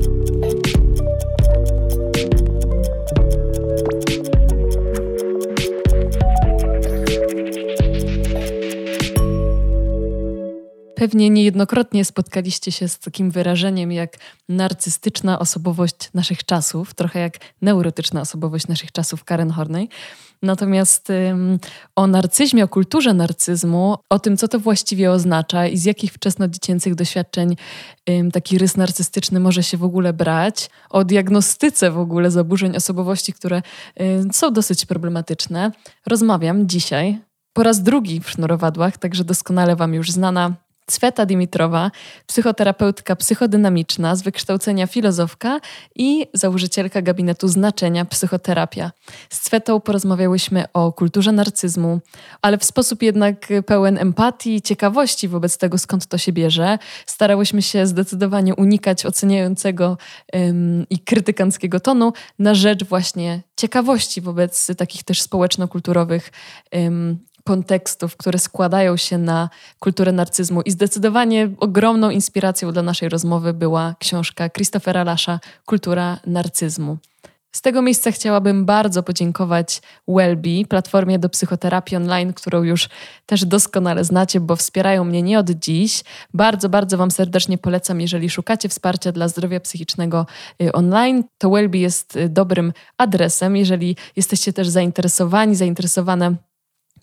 thank you Pewnie niejednokrotnie spotkaliście się z takim wyrażeniem jak narcystyczna osobowość naszych czasów, trochę jak neurotyczna osobowość naszych czasów Karen Horney. Natomiast um, o narcyzmie, o kulturze narcyzmu, o tym, co to właściwie oznacza i z jakich wczesnodziecięcych doświadczeń um, taki rys narcystyczny może się w ogóle brać, o diagnostyce w ogóle zaburzeń osobowości, które um, są dosyć problematyczne, rozmawiam dzisiaj po raz drugi w sznurowadłach, także doskonale Wam już znana Cweta Dimitrowa, psychoterapeutka psychodynamiczna z wykształcenia filozofka i założycielka gabinetu znaczenia psychoterapia. Z Cwetą porozmawiałyśmy o kulturze narcyzmu, ale w sposób jednak pełen empatii i ciekawości wobec tego, skąd to się bierze. Starałyśmy się zdecydowanie unikać oceniającego ym, i krytykanckiego tonu na rzecz właśnie ciekawości wobec takich też społeczno-kulturowych ym, kontekstów, które składają się na kulturę narcyzmu. I zdecydowanie ogromną inspiracją dla naszej rozmowy była książka Christophera Lasza Kultura narcyzmu. Z tego miejsca chciałabym bardzo podziękować Wellbe, platformie do psychoterapii online, którą już też doskonale znacie, bo wspierają mnie nie od dziś. Bardzo, bardzo Wam serdecznie polecam, jeżeli szukacie wsparcia dla zdrowia psychicznego y, online, to Wellbe jest y, dobrym adresem. Jeżeli jesteście też zainteresowani, zainteresowane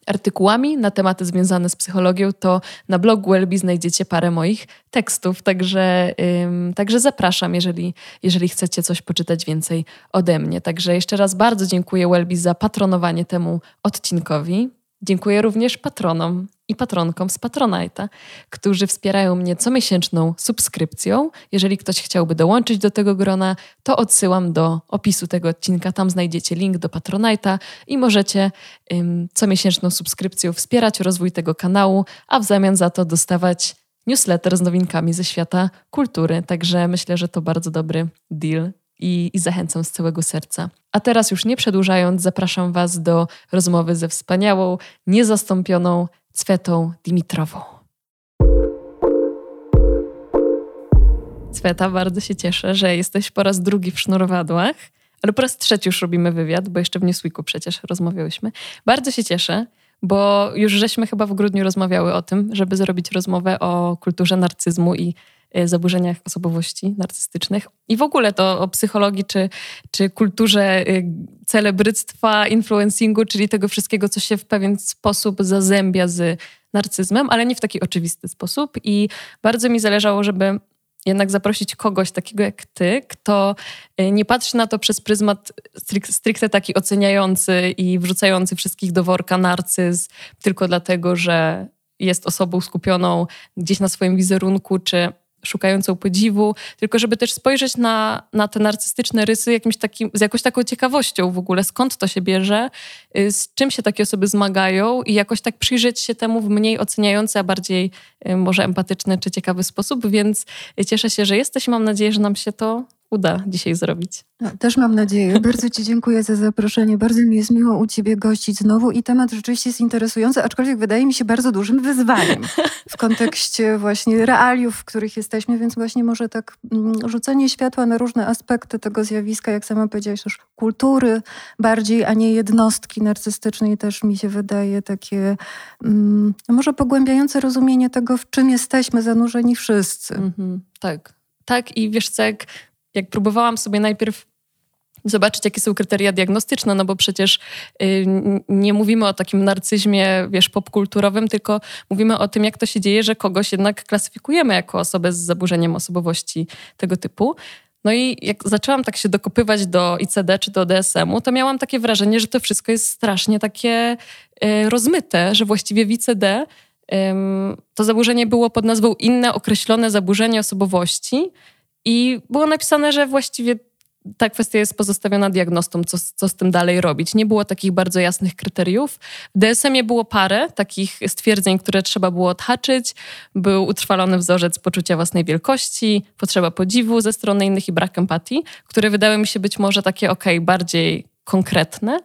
artykułami na tematy związane z psychologią, to na blogu Wellbe znajdziecie parę moich tekstów, także, ym, także zapraszam, jeżeli, jeżeli chcecie coś poczytać więcej ode mnie. Także jeszcze raz bardzo dziękuję Wellbe za patronowanie temu odcinkowi. Dziękuję również patronom i patronkom z Patronite'a, którzy wspierają mnie comiesięczną subskrypcją. Jeżeli ktoś chciałby dołączyć do tego grona, to odsyłam do opisu tego odcinka. Tam znajdziecie link do Patronite'a i możecie ym, comiesięczną subskrypcją wspierać rozwój tego kanału, a w zamian za to dostawać newsletter z nowinkami ze świata kultury. Także myślę, że to bardzo dobry deal i, i, zachęcam z całego serca. A teraz już nie przedłużając, zapraszam Was do rozmowy ze wspaniałą, niezastąpioną Cwetą Dimitrową. Cweta, bardzo się cieszę, że jesteś po raz drugi w sznurowadłach, ale po raz trzeci już robimy wywiad, bo jeszcze w Newsweeku przecież rozmawiałyśmy. Bardzo się cieszę, bo już żeśmy chyba w grudniu rozmawiały o tym, żeby zrobić rozmowę o kulturze narcyzmu i e, zaburzeniach osobowości narcystycznych i w ogóle to o psychologii czy, czy kulturze e, celebryctwa, influencingu, czyli tego wszystkiego, co się w pewien sposób zazębia z narcyzmem, ale nie w taki oczywisty sposób. I bardzo mi zależało, żeby jednak zaprosić kogoś takiego jak ty, kto e, nie patrzy na to przez pryzmat stricte taki oceniający i wrzucający wszystkich do worka narcyzm tylko dlatego, że jest osobą skupioną gdzieś na swoim wizerunku, czy szukającą podziwu, tylko żeby też spojrzeć na, na te narcystyczne rysy jakimś takim, z jakąś taką ciekawością w ogóle, skąd to się bierze, y, z czym się takie osoby zmagają i jakoś tak przyjrzeć się temu w mniej oceniający, a bardziej y, może empatyczny czy ciekawy sposób, więc cieszę się, że jesteś. Mam nadzieję, że nam się to uda dzisiaj zrobić. No, też mam nadzieję. Bardzo Ci dziękuję za zaproszenie. Bardzo mi jest miło u Ciebie gościć znowu i temat rzeczywiście jest interesujący, aczkolwiek wydaje mi się bardzo dużym wyzwaniem w kontekście właśnie realiów, w których jesteśmy, więc właśnie może tak mm, rzucenie światła na różne aspekty tego zjawiska, jak sama powiedziałaś, też kultury bardziej, a nie jednostki narcystycznej też mi się wydaje takie mm, może pogłębiające rozumienie tego, w czym jesteśmy zanurzeni wszyscy. Mm -hmm, tak. Tak, i wiesz co, jak jak próbowałam sobie najpierw zobaczyć, jakie są kryteria diagnostyczne, no bo przecież y, nie mówimy o takim narcyzmie, wiesz, popkulturowym, tylko mówimy o tym, jak to się dzieje, że kogoś jednak klasyfikujemy jako osobę z zaburzeniem osobowości tego typu. No i jak zaczęłam tak się dokopywać do ICD czy do DSM-u, to miałam takie wrażenie, że to wszystko jest strasznie takie y, rozmyte, że właściwie w ICD to zaburzenie było pod nazwą inne określone zaburzenie osobowości, i było napisane, że właściwie ta kwestia jest pozostawiona diagnostom, co, co z tym dalej robić. Nie było takich bardzo jasnych kryteriów. W DSM-ie było parę takich stwierdzeń, które trzeba było odhaczyć. Był utrwalony wzorzec poczucia własnej wielkości, potrzeba podziwu ze strony innych i brak empatii, które wydały mi się być może takie, ok, bardziej konkretne.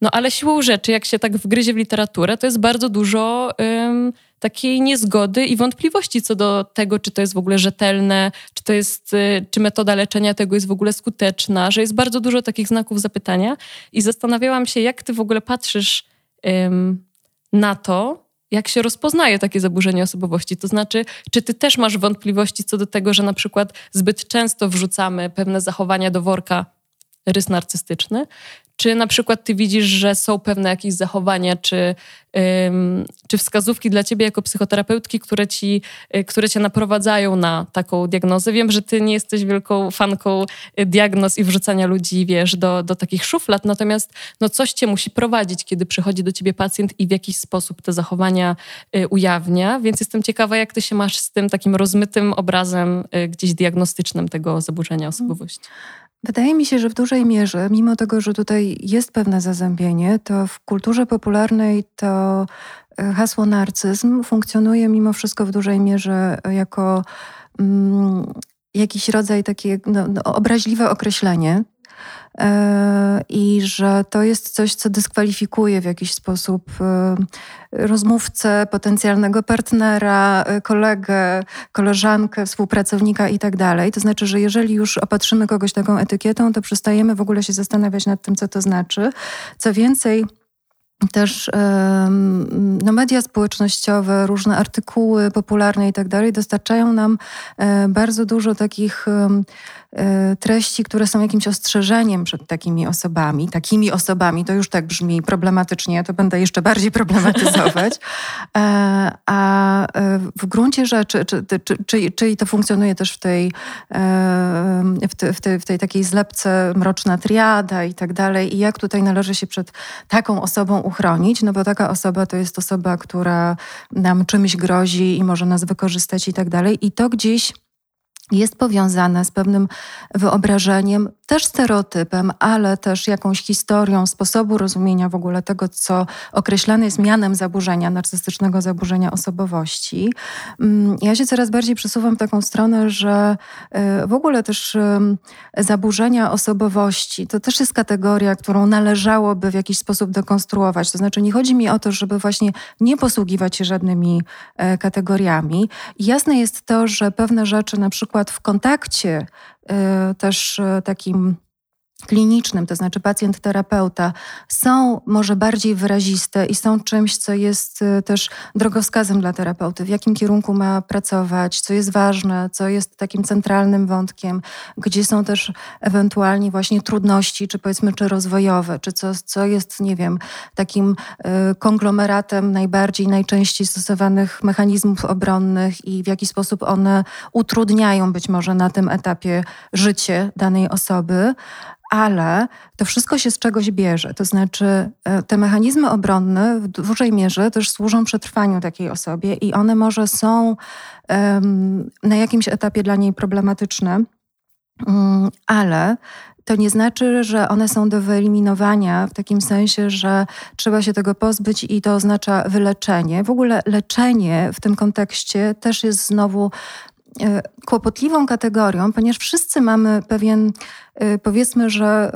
No ale siłą rzeczy, jak się tak wgryzie w literaturę, to jest bardzo dużo um, takiej niezgody i wątpliwości co do tego, czy to jest w ogóle rzetelne, czy to jest, y, czy metoda leczenia tego jest w ogóle skuteczna, że jest bardzo dużo takich znaków zapytania i zastanawiałam się, jak ty w ogóle patrzysz um, na to, jak się rozpoznaje takie zaburzenie osobowości. To znaczy, czy ty też masz wątpliwości co do tego, że na przykład zbyt często wrzucamy pewne zachowania do worka rys narcystyczny, czy na przykład ty widzisz, że są pewne jakieś zachowania, czy, ym, czy wskazówki dla ciebie jako psychoterapeutki, które, ci, y, które cię naprowadzają na taką diagnozę? Wiem, że ty nie jesteś wielką fanką y, diagnoz i wrzucania ludzi, wiesz, do, do takich szuflad, natomiast no, coś cię musi prowadzić, kiedy przychodzi do ciebie pacjent i w jakiś sposób te zachowania y, ujawnia, więc jestem ciekawa, jak ty się masz z tym takim rozmytym obrazem y, gdzieś diagnostycznym tego zaburzenia osobowości. Wydaje mi się, że w dużej mierze, mimo tego, że tutaj jest pewne zazębienie, to w kulturze popularnej to e, hasło narcyzm funkcjonuje mimo wszystko w dużej mierze jako mm, jakiś rodzaj takie no, no, obraźliwe określenie. E, i że to jest coś, co dyskwalifikuje w jakiś sposób e, rozmówcę, potencjalnego partnera, e, kolegę, koleżankę, współpracownika i tak. To znaczy, że jeżeli już opatrzymy kogoś taką etykietą, to przestajemy w ogóle się zastanawiać nad tym, co to znaczy. Co więcej, też no, media społecznościowe, różne artykuły popularne i tak dalej dostarczają nam bardzo dużo takich E, treści, które są jakimś ostrzeżeniem przed takimi osobami, takimi osobami, to już tak brzmi problematycznie, to będę jeszcze bardziej problematyzować. E, a e, w gruncie rzeczy, czy, czy, czy, czyli to funkcjonuje też w tej, w, te, w, tej, w tej takiej zlepce mroczna triada i tak dalej, i jak tutaj należy się przed taką osobą uchronić, no bo taka osoba to jest osoba, która nam czymś grozi i może nas wykorzystać i tak dalej, i to gdzieś jest powiązane z pewnym wyobrażeniem, też stereotypem, ale też jakąś historią sposobu rozumienia w ogóle tego, co określane jest mianem zaburzenia, narcystycznego zaburzenia osobowości. Mm, ja się coraz bardziej przesuwam w taką stronę, że y, w ogóle też zaburzenia osobowości to też jest kategoria, którą należałoby w jakiś sposób dekonstruować. To znaczy, nie chodzi mi o to, żeby właśnie nie posługiwać się żadnymi e, kategoriami. Jasne jest to, że pewne rzeczy, na przykład, w kontakcie y, też y, takim klinicznym, to znaczy pacjent-terapeuta, są może bardziej wyraziste i są czymś, co jest y, też drogowskazem dla terapeuty, w jakim kierunku ma pracować, co jest ważne, co jest takim centralnym wątkiem, gdzie są też ewentualnie właśnie trudności, czy powiedzmy, czy rozwojowe, czy co, co jest, nie wiem, takim y, konglomeratem najbardziej, najczęściej stosowanych mechanizmów obronnych i w jaki sposób one utrudniają być może na tym etapie życie danej osoby ale to wszystko się z czegoś bierze. To znaczy, e, te mechanizmy obronne w dużej mierze też służą przetrwaniu takiej osobie i one może są um, na jakimś etapie dla niej problematyczne, um, ale to nie znaczy, że one są do wyeliminowania w takim sensie, że trzeba się tego pozbyć i to oznacza wyleczenie. W ogóle leczenie w tym kontekście też jest znowu kłopotliwą kategorią, ponieważ wszyscy mamy pewien, e, powiedzmy, że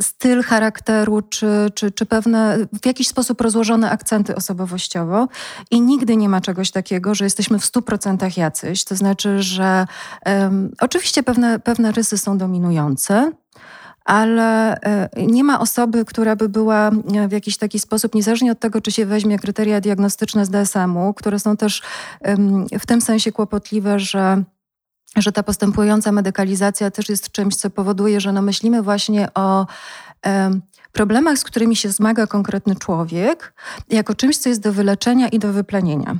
styl charakteru, czy, czy, czy pewne w jakiś sposób rozłożone akcenty osobowościowo i nigdy nie ma czegoś takiego, że jesteśmy w stu procentach jacyś. To znaczy, że um, oczywiście pewne, pewne rysy są dominujące, ale e, nie ma osoby, która by była e, w jakiś taki sposób, niezależnie od tego, czy się weźmie kryteria diagnostyczne z DSM-u, które są też w tym sensie kłopotliwe, że że ta postępująca medykalizacja też jest czymś, co powoduje, że no myślimy właśnie o problemach, z którymi się zmaga konkretny człowiek, jako czymś, co jest do wyleczenia i do wyplenienia.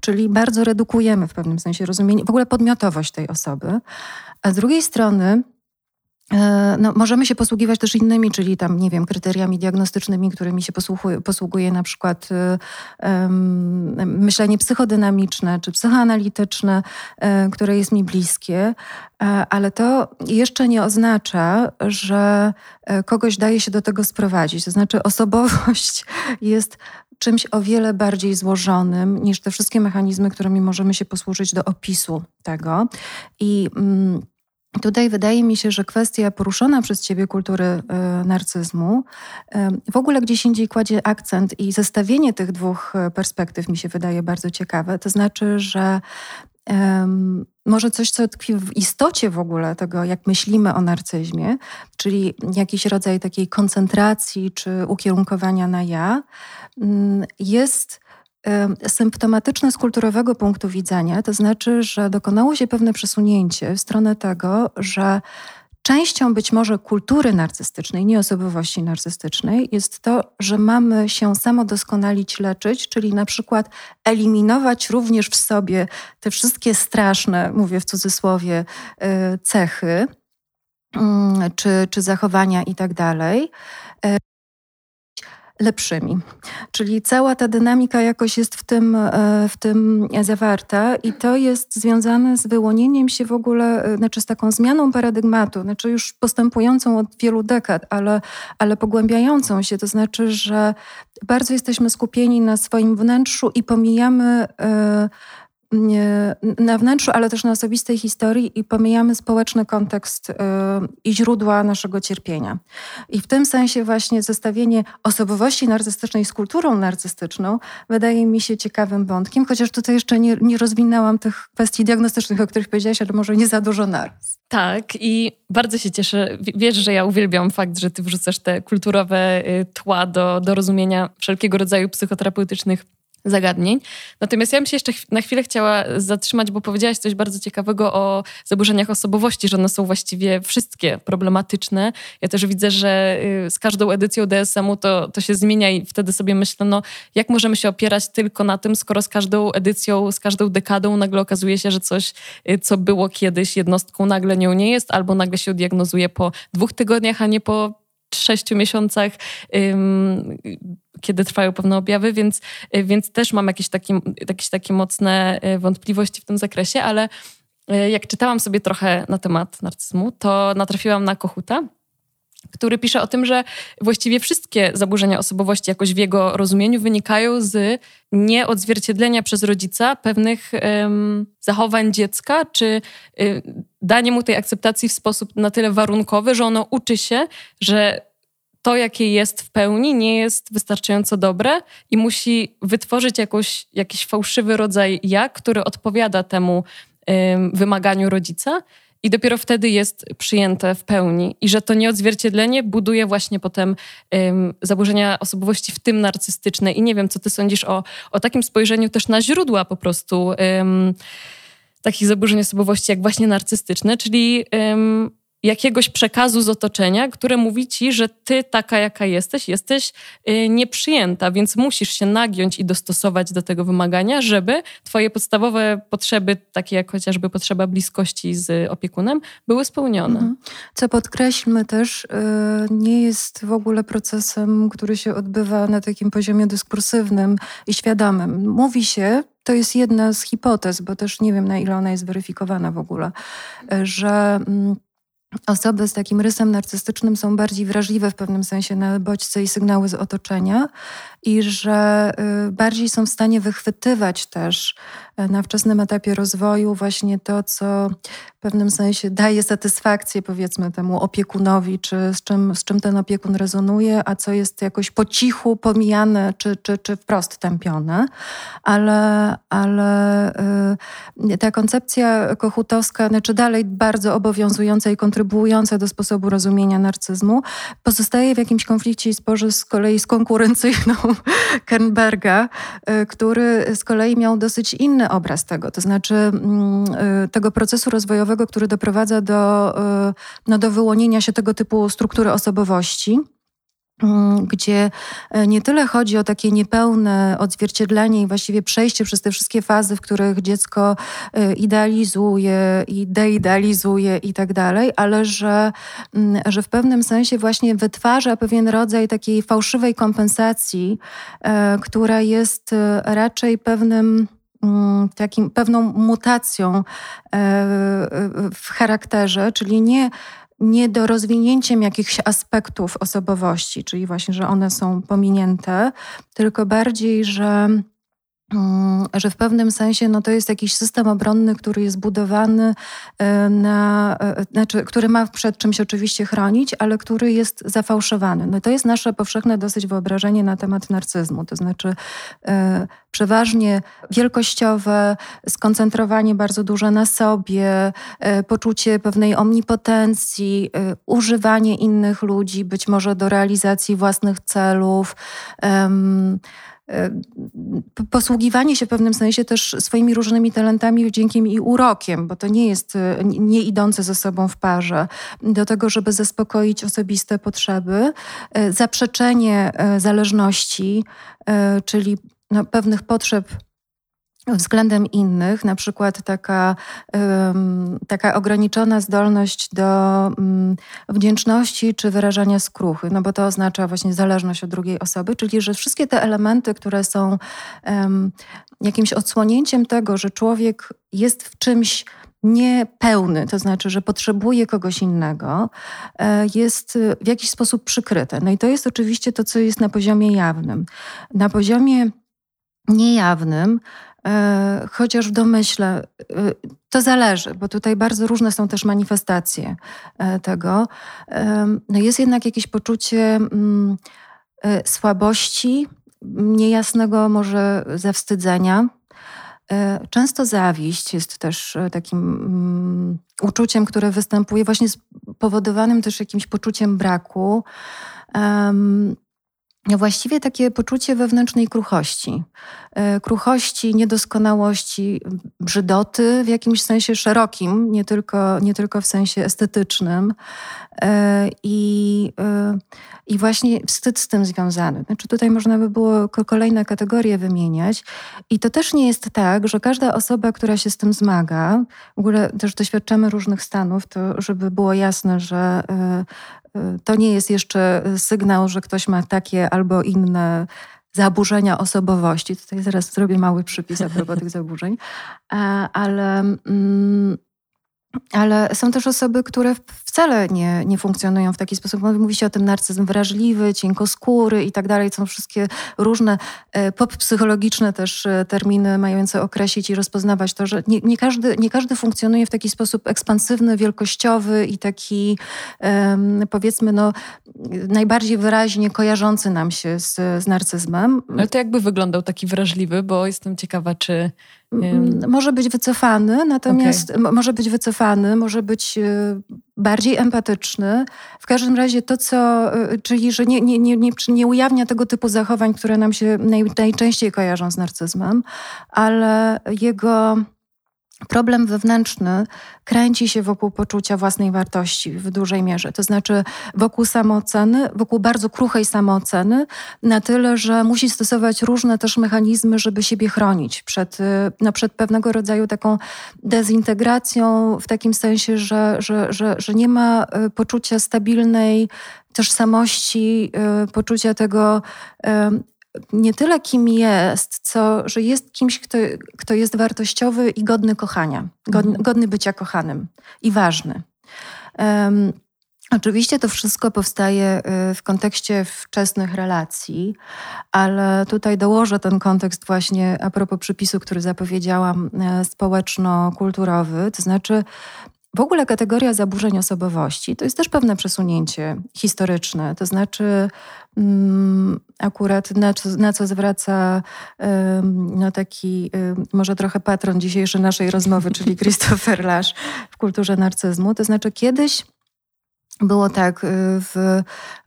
Czyli bardzo redukujemy w pewnym sensie rozumienie, w ogóle podmiotowość tej osoby. A z drugiej strony, no, możemy się posługiwać też innymi, czyli tam, nie wiem, kryteriami diagnostycznymi, którymi się posługuje, posługuje na przykład um, myślenie psychodynamiczne czy psychoanalityczne, um, które jest mi bliskie, ale to jeszcze nie oznacza, że kogoś daje się do tego sprowadzić. To znaczy, osobowość jest czymś o wiele bardziej złożonym niż te wszystkie mechanizmy, którymi możemy się posłużyć do opisu tego. I. Um, Tutaj wydaje mi się, że kwestia poruszona przez Ciebie kultury y, narcyzmu y, w ogóle gdzieś indziej kładzie akcent i zestawienie tych dwóch perspektyw mi się wydaje bardzo ciekawe. To znaczy, że może coś, co tkwi w istocie w ogóle tego, jak myślimy o narcyzmie, czyli jakiś rodzaj takiej koncentracji czy ukierunkowania na ja, mm, jest symptomatyczne z kulturowego punktu widzenia, to znaczy, że dokonało się pewne przesunięcie w stronę tego, że Częścią być może kultury narcystycznej, nie osobowości narcystycznej, jest to, że mamy się samodoskonalić, leczyć, czyli na przykład eliminować również w sobie te wszystkie straszne, mówię w cudzysłowie, y, cechy mm, czy, czy zachowania i tak dalej lepszymi. Czyli cała ta dynamika jakoś jest w tym, e, w tym zawarta i to jest związane z wyłonieniem się w ogóle, e, znaczy z taką zmianą paradygmatu, znaczy już postępującą od wielu dekad, ale, ale pogłębiającą się. To znaczy, że bardzo jesteśmy skupieni na swoim wnętrzu i pomijamy. Yy, na wnętrzu, ale też na osobistej historii i pomijamy społeczny kontekst y, i źródła naszego cierpienia. I w tym sensie właśnie zestawienie osobowości narcystycznej z kulturą narcystyczną wydaje mi się ciekawym wątkiem, chociaż tutaj jeszcze nie, nie rozwinęłam tych kwestii diagnostycznych, o których powiedziałaś, ale może nie za dużo naraz. Tak i bardzo się cieszę. Wiesz, że ja uwielbiam fakt, że ty wrzucasz te kulturowe y, tła do, do rozumienia wszelkiego rodzaju psychoterapeutycznych zagadnień. Natomiast ja bym się jeszcze na chwilę chciała zatrzymać, bo powiedziałaś coś bardzo ciekawego o zaburzeniach osobowości, że one są właściwie wszystkie problematyczne. Ja też widzę, że y, z każdą edycją DSM-u to, to się zmienia i wtedy sobie myślę, no jak możemy się opierać tylko na tym, skoro z każdą edycją, z każdą dekadą nagle okazuje się, że coś, y, co było kiedyś jednostką, nagle nią nie jest, albo nagle się diagnozuje po dwóch tygodniach, a nie po sześciu miesiącach kiedy trwają pewne objawy, więc, więc też mam jakieś takie, jakieś takie mocne y, wątpliwości w tym zakresie, ale y, jak czytałam sobie trochę na temat narcyzmu, to natrafiłam na Kochuta, który pisze o tym, że właściwie wszystkie zaburzenia osobowości jakoś w jego rozumieniu wynikają z nieodzwierciedlenia przez rodzica pewnych um, zachowań dziecka, czy y, danie mu tej akceptacji w sposób na tyle warunkowy, że ono uczy się, że to, jakie jest w pełni, nie jest wystarczająco dobre i musi wytworzyć jakoś, jakiś fałszywy rodzaj ja, który odpowiada temu ym, wymaganiu rodzica. I dopiero wtedy jest przyjęte w pełni. I że to nieodzwierciedlenie buduje właśnie potem ym, zaburzenia osobowości, w tym narcystyczne. I nie wiem, co ty sądzisz o, o takim spojrzeniu też na źródła po prostu ym, takich zaburzeń osobowości, jak właśnie narcystyczne, czyli jakiegoś przekazu z otoczenia, które mówi ci, że ty taka, jaka jesteś, jesteś y, nieprzyjęta, więc musisz się nagiąć i dostosować do tego wymagania, żeby twoje podstawowe potrzeby, takie jak chociażby potrzeba bliskości z opiekunem, były spełnione. Mhm. Co podkreślmy też, y, nie jest w ogóle procesem, który się odbywa na takim poziomie dyskursywnym i świadomym. Mówi się, to jest jedna z hipotez, bo też nie wiem, na ile ona jest weryfikowana w ogóle, y, że mm, Osoby z takim rysem narcystycznym są bardziej wrażliwe w pewnym sensie na bodźce i sygnały z otoczenia i że y, bardziej są w stanie wychwytywać też na wczesnym etapie rozwoju właśnie to, co w pewnym sensie daje satysfakcję powiedzmy temu opiekunowi, czy z czym, z czym ten opiekun rezonuje, a co jest jakoś po cichu pomijane, czy, czy, czy wprost tępione. Ale, ale y, ta koncepcja kochutowska, znaczy dalej bardzo obowiązująca i kontrybuująca do sposobu rozumienia narcyzmu, pozostaje w jakimś konflikcie i sporze z kolei z konkurencyjną Kernberga, y, który z kolei miał dosyć inny obraz tego, to znaczy mm, y, tego procesu rozwojowego, który doprowadza do, y, no, do wyłonienia się tego typu struktury osobowości. Mm, gdzie e, nie tyle chodzi o takie niepełne odzwierciedlenie i właściwie przejście przez te wszystkie fazy, w których dziecko idealizuje i deidealizuje i tak dalej, ale że, mm, że w pewnym sensie właśnie wytwarza pewien rodzaj takiej fałszywej kompensacji, która jest raczej pewnym takim, pewną mutacją w charakterze, czyli nie niedorozwinięciem jakichś aspektów osobowości, czyli właśnie, że one są pominięte, tylko bardziej, że Mm, że w pewnym sensie no, to jest jakiś system obronny, który jest budowany e, na, e, znaczy, który ma przed czymś oczywiście chronić, ale który jest zafałszowany. No, to jest nasze powszechne dosyć wyobrażenie na temat narcyzmu, to znaczy e, przeważnie wielkościowe, skoncentrowanie bardzo duże na sobie, e, poczucie pewnej omnipotencji, e, używanie innych ludzi, być może do realizacji własnych celów. E, posługiwanie się w pewnym sensie też swoimi różnymi talentami, wdziękiem i urokiem, bo to nie jest nie idące ze sobą w parze, do tego, żeby zaspokoić osobiste potrzeby, zaprzeczenie zależności, czyli no, pewnych potrzeb względem innych, na przykład taka, taka ograniczona zdolność do um, wdzięczności czy wyrażania skruchy, no bo to oznacza właśnie zależność od drugiej osoby, czyli że wszystkie te elementy, które są jakimś odsłonięciem tego, że człowiek jest w czymś niepełny, to znaczy, że potrzebuje kogoś innego, e, jest w jakiś sposób przykryte. No i to jest oczywiście to, co jest na poziomie jawnym. Na poziomie niejawnym, chociaż w domyśle, e, to zależy, bo tutaj bardzo różne są też manifestacje e, tego. No jest jednak jakieś poczucie mm, słabości, niejasnego może zawstydzenia. Często zawiść jest też takim mm, uczuciem, które występuje właśnie spowodowanym też jakimś poczuciem braku właściwie takie poczucie wewnętrznej kruchości. E, kruchości, niedoskonałości, brzydoty w jakimś sensie szerokim, nie tylko, nie tylko w sensie estetycznym. E, I, e, I właśnie wstyd z tym związany. Znaczy tutaj można by było kolejne kategorie wymieniać. I to też nie jest tak, że każda osoba, która się z tym zmaga, w ogóle też doświadczamy różnych stanów, to żeby było jasne, że to nie jest jeszcze sygnał, że ktoś ma takie albo inne zaburzenia osobowości. Tutaj zaraz zrobię mały przypis a propos tych zaburzeń, ale. Mm, ale są też osoby, które wcale nie, nie funkcjonują w taki sposób. Mówi się o tym narcyzm wrażliwy, cienkoskóry i tak dalej. Są wszystkie różne e, pop-psychologiczne też e, terminy mające określić i rozpoznawać to, że nie, nie, każdy, nie każdy funkcjonuje w taki sposób ekspansywny, wielkościowy i taki powiedzmy no, najbardziej wyraźnie kojarzący nam się z, z narcyzmem. Ale to jakby wyglądał taki wrażliwy, bo jestem ciekawa, czy może być wycofany, natomiast okay. może być wycofany, może być y, bardziej empatyczny. W każdym razie to, co, y, czyli że nie, nie, nie, nie, nie ujawnia tego typu zachowań, które nam się naj, najczęściej kojarzą z narcyzmem, ale jego problem wewnętrzny kręci się wokół poczucia własnej wartości w dużej mierze. To znaczy wokół samooceny, wokół bardzo kruchej samooceny, na tyle, że musi stosować różne też mechanizmy, żeby siebie chronić przed, no, przed pewnego rodzaju taką dezintegracją, w takim sensie, że, że, że, że nie ma e, poczucia stabilnej tożsamości, e, poczucia tego nie tyle kim jest, co że jest kimś, kto, kto jest wartościowy i godny kochania, godny, mhm. godny bycia kochanym i ważny. Um, Oczywiście to wszystko powstaje y, w kontekście wczesnych relacji, ale tutaj dołożę ten kontekst właśnie a propos przypisu, który zapowiedziałam, e, społeczno-kulturowy, to znaczy w ogóle kategoria zaburzeń osobowości to jest też pewne przesunięcie historyczne, to znaczy um, akurat na co, na co zwraca um, no taki może trochę patron dzisiejszej naszej rozmowy, czyli Christopher Lash w kulturze narcyzmu, to znaczy kiedyś było tak, y, w,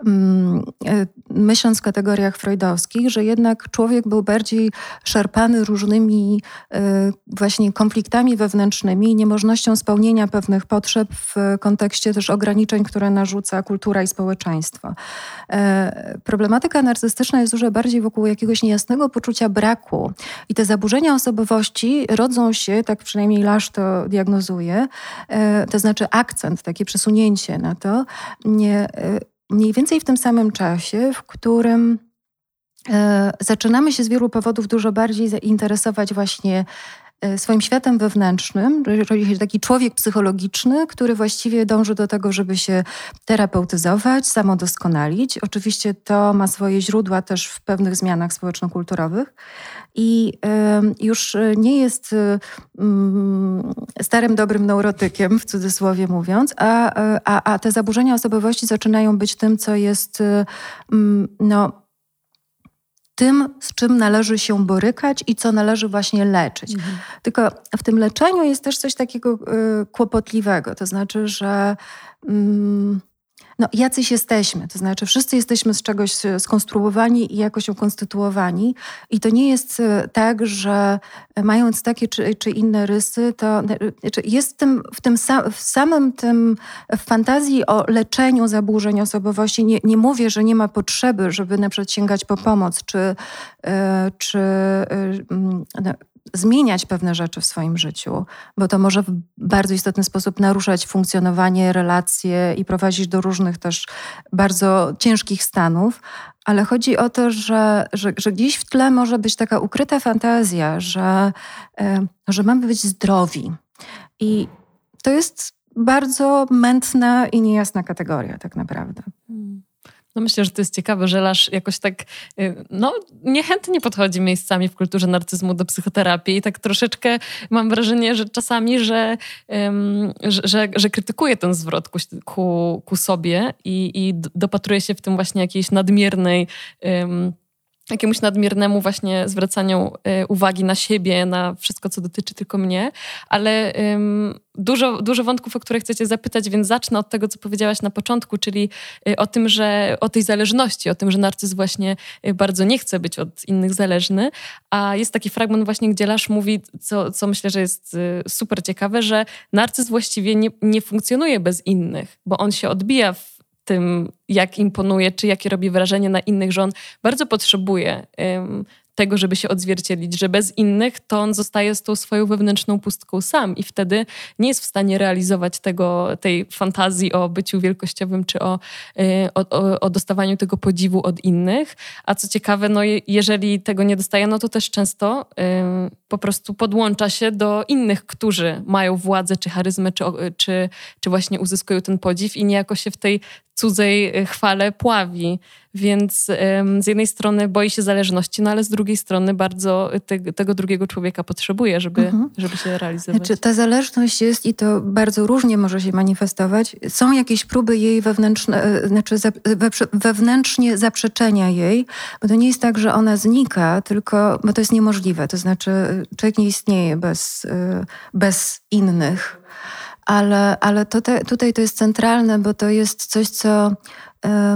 mm, y, myśląc w kategoriach freudowskich, że jednak człowiek był bardziej szarpany różnymi y, właśnie konfliktami wewnętrznymi i niemożnością spełnienia pewnych potrzeb w kontekście też ograniczeń, które narzuca kultura i społeczeństwo. E, problematyka narcystyczna jest dużo bardziej wokół jakiegoś niejasnego poczucia braku i te zaburzenia osobowości rodzą się, tak przynajmniej Lasz to diagnozuje, e, to znaczy akcent, takie przesunięcie na to, nie, e, mniej więcej w tym samym czasie, w którym e, zaczynamy się z wielu powodów dużo bardziej zainteresować właśnie swoim światem wewnętrznym, czyli taki człowiek psychologiczny, który właściwie dąży do tego, żeby się terapeutyzować, samodoskonalić. Oczywiście to ma swoje źródła też w pewnych zmianach społeczno-kulturowych i już nie jest mm, starym, dobrym neurotykiem, w cudzysłowie mówiąc, a, a, a te zaburzenia osobowości zaczynają być tym, co jest mm, no, tym, z czym należy się borykać i co należy właśnie leczyć. Mhm. Tylko w tym leczeniu jest też coś takiego y, kłopotliwego, to znaczy, że. Mm, no, jacyś jesteśmy, to znaczy wszyscy jesteśmy z czegoś e, skonstruowani i jakoś ukonstytuowani i to nie jest e, tak, że mając takie czy, czy inne rysy, to znaczy jest w tym, w tym w samym tym, w fantazji o leczeniu zaburzeń osobowości, nie, nie mówię, że nie ma potrzeby, żeby na przykład sięgać po pomoc, czy, e, czy no, zmieniać pewne rzeczy w swoim życiu, bo to może w bardzo istotny sposób naruszać funkcjonowanie, relacje i prowadzić do różnych też bardzo ciężkich stanów. Ale chodzi o to, że, że, że gdzieś w tle może być taka ukryta fantazja, że, e, że mamy być zdrowi. I to jest bardzo mętna i niejasna kategoria, tak naprawdę. Hmm. No myślę, że to jest ciekawe, że Lasz jakoś tak y, no, niechętnie podchodzi miejscami w kulturze narcyzmu do psychoterapii i tak troszeczkę mam wrażenie, że czasami, że, um, że, że, że, krytykuje ten zwrot ku, ku, sobie i, i dopatruje się w tym właśnie jakiejś nadmiernej um, jakiemuś nadmiernemu właśnie zwracaniu y, uwagi na siebie, na wszystko, co dotyczy tylko mnie, ale dużo, dużo wątków, o które chcecie zapytać, więc zacznę od tego, co powiedziałaś na początku, czyli y, o tym, że o tej zależności, o tym, że narcyz właśnie y, bardzo nie chce być od innych zależny, a jest taki fragment właśnie, gdzie Lasz mówi, co, co myślę, że jest super ciekawe, że narcyz właściwie nie, nie funkcjonuje bez innych, bo on się odbija w tym, jak imponuje, czy jakie robi wrażenie na innych, że on bardzo potrzebuje um, tego, żeby się odzwierciedlić, że bez innych to on zostaje z tą swoją wewnętrzną pustką sam i wtedy nie jest w stanie realizować tego, tej fantazji o byciu wielkościowym czy o, y, o, o, dostawaniu tego podziwu od innych. A co ciekawe, no jeżeli tego nie dostaje, no to też często po prostu podłącza się do innych, którzy mają władzę czy charyzmę, czy, czy, czy właśnie uzyskują ten podziw i niejako się w tej cudzej y, chwale pławi. Więc z jednej strony boi się zależności, no ale z drugiej strony bardzo te, tego drugiego człowieka potrzebuje, żeby, mhm. żeby się realizować. Znaczy, ta zależność jest i to bardzo różnie może się manifestować. Są jakieś próby jej wewnętrzne, e, znaczy wewnętrznie zaprzeczenia jej, bo to nie jest tak, że ona znika, tylko, bo to jest niemożliwe. To znaczy człowiek nie istnieje bez, e, bez innych ale, ale tutaj, tutaj to jest centralne, bo to jest coś, co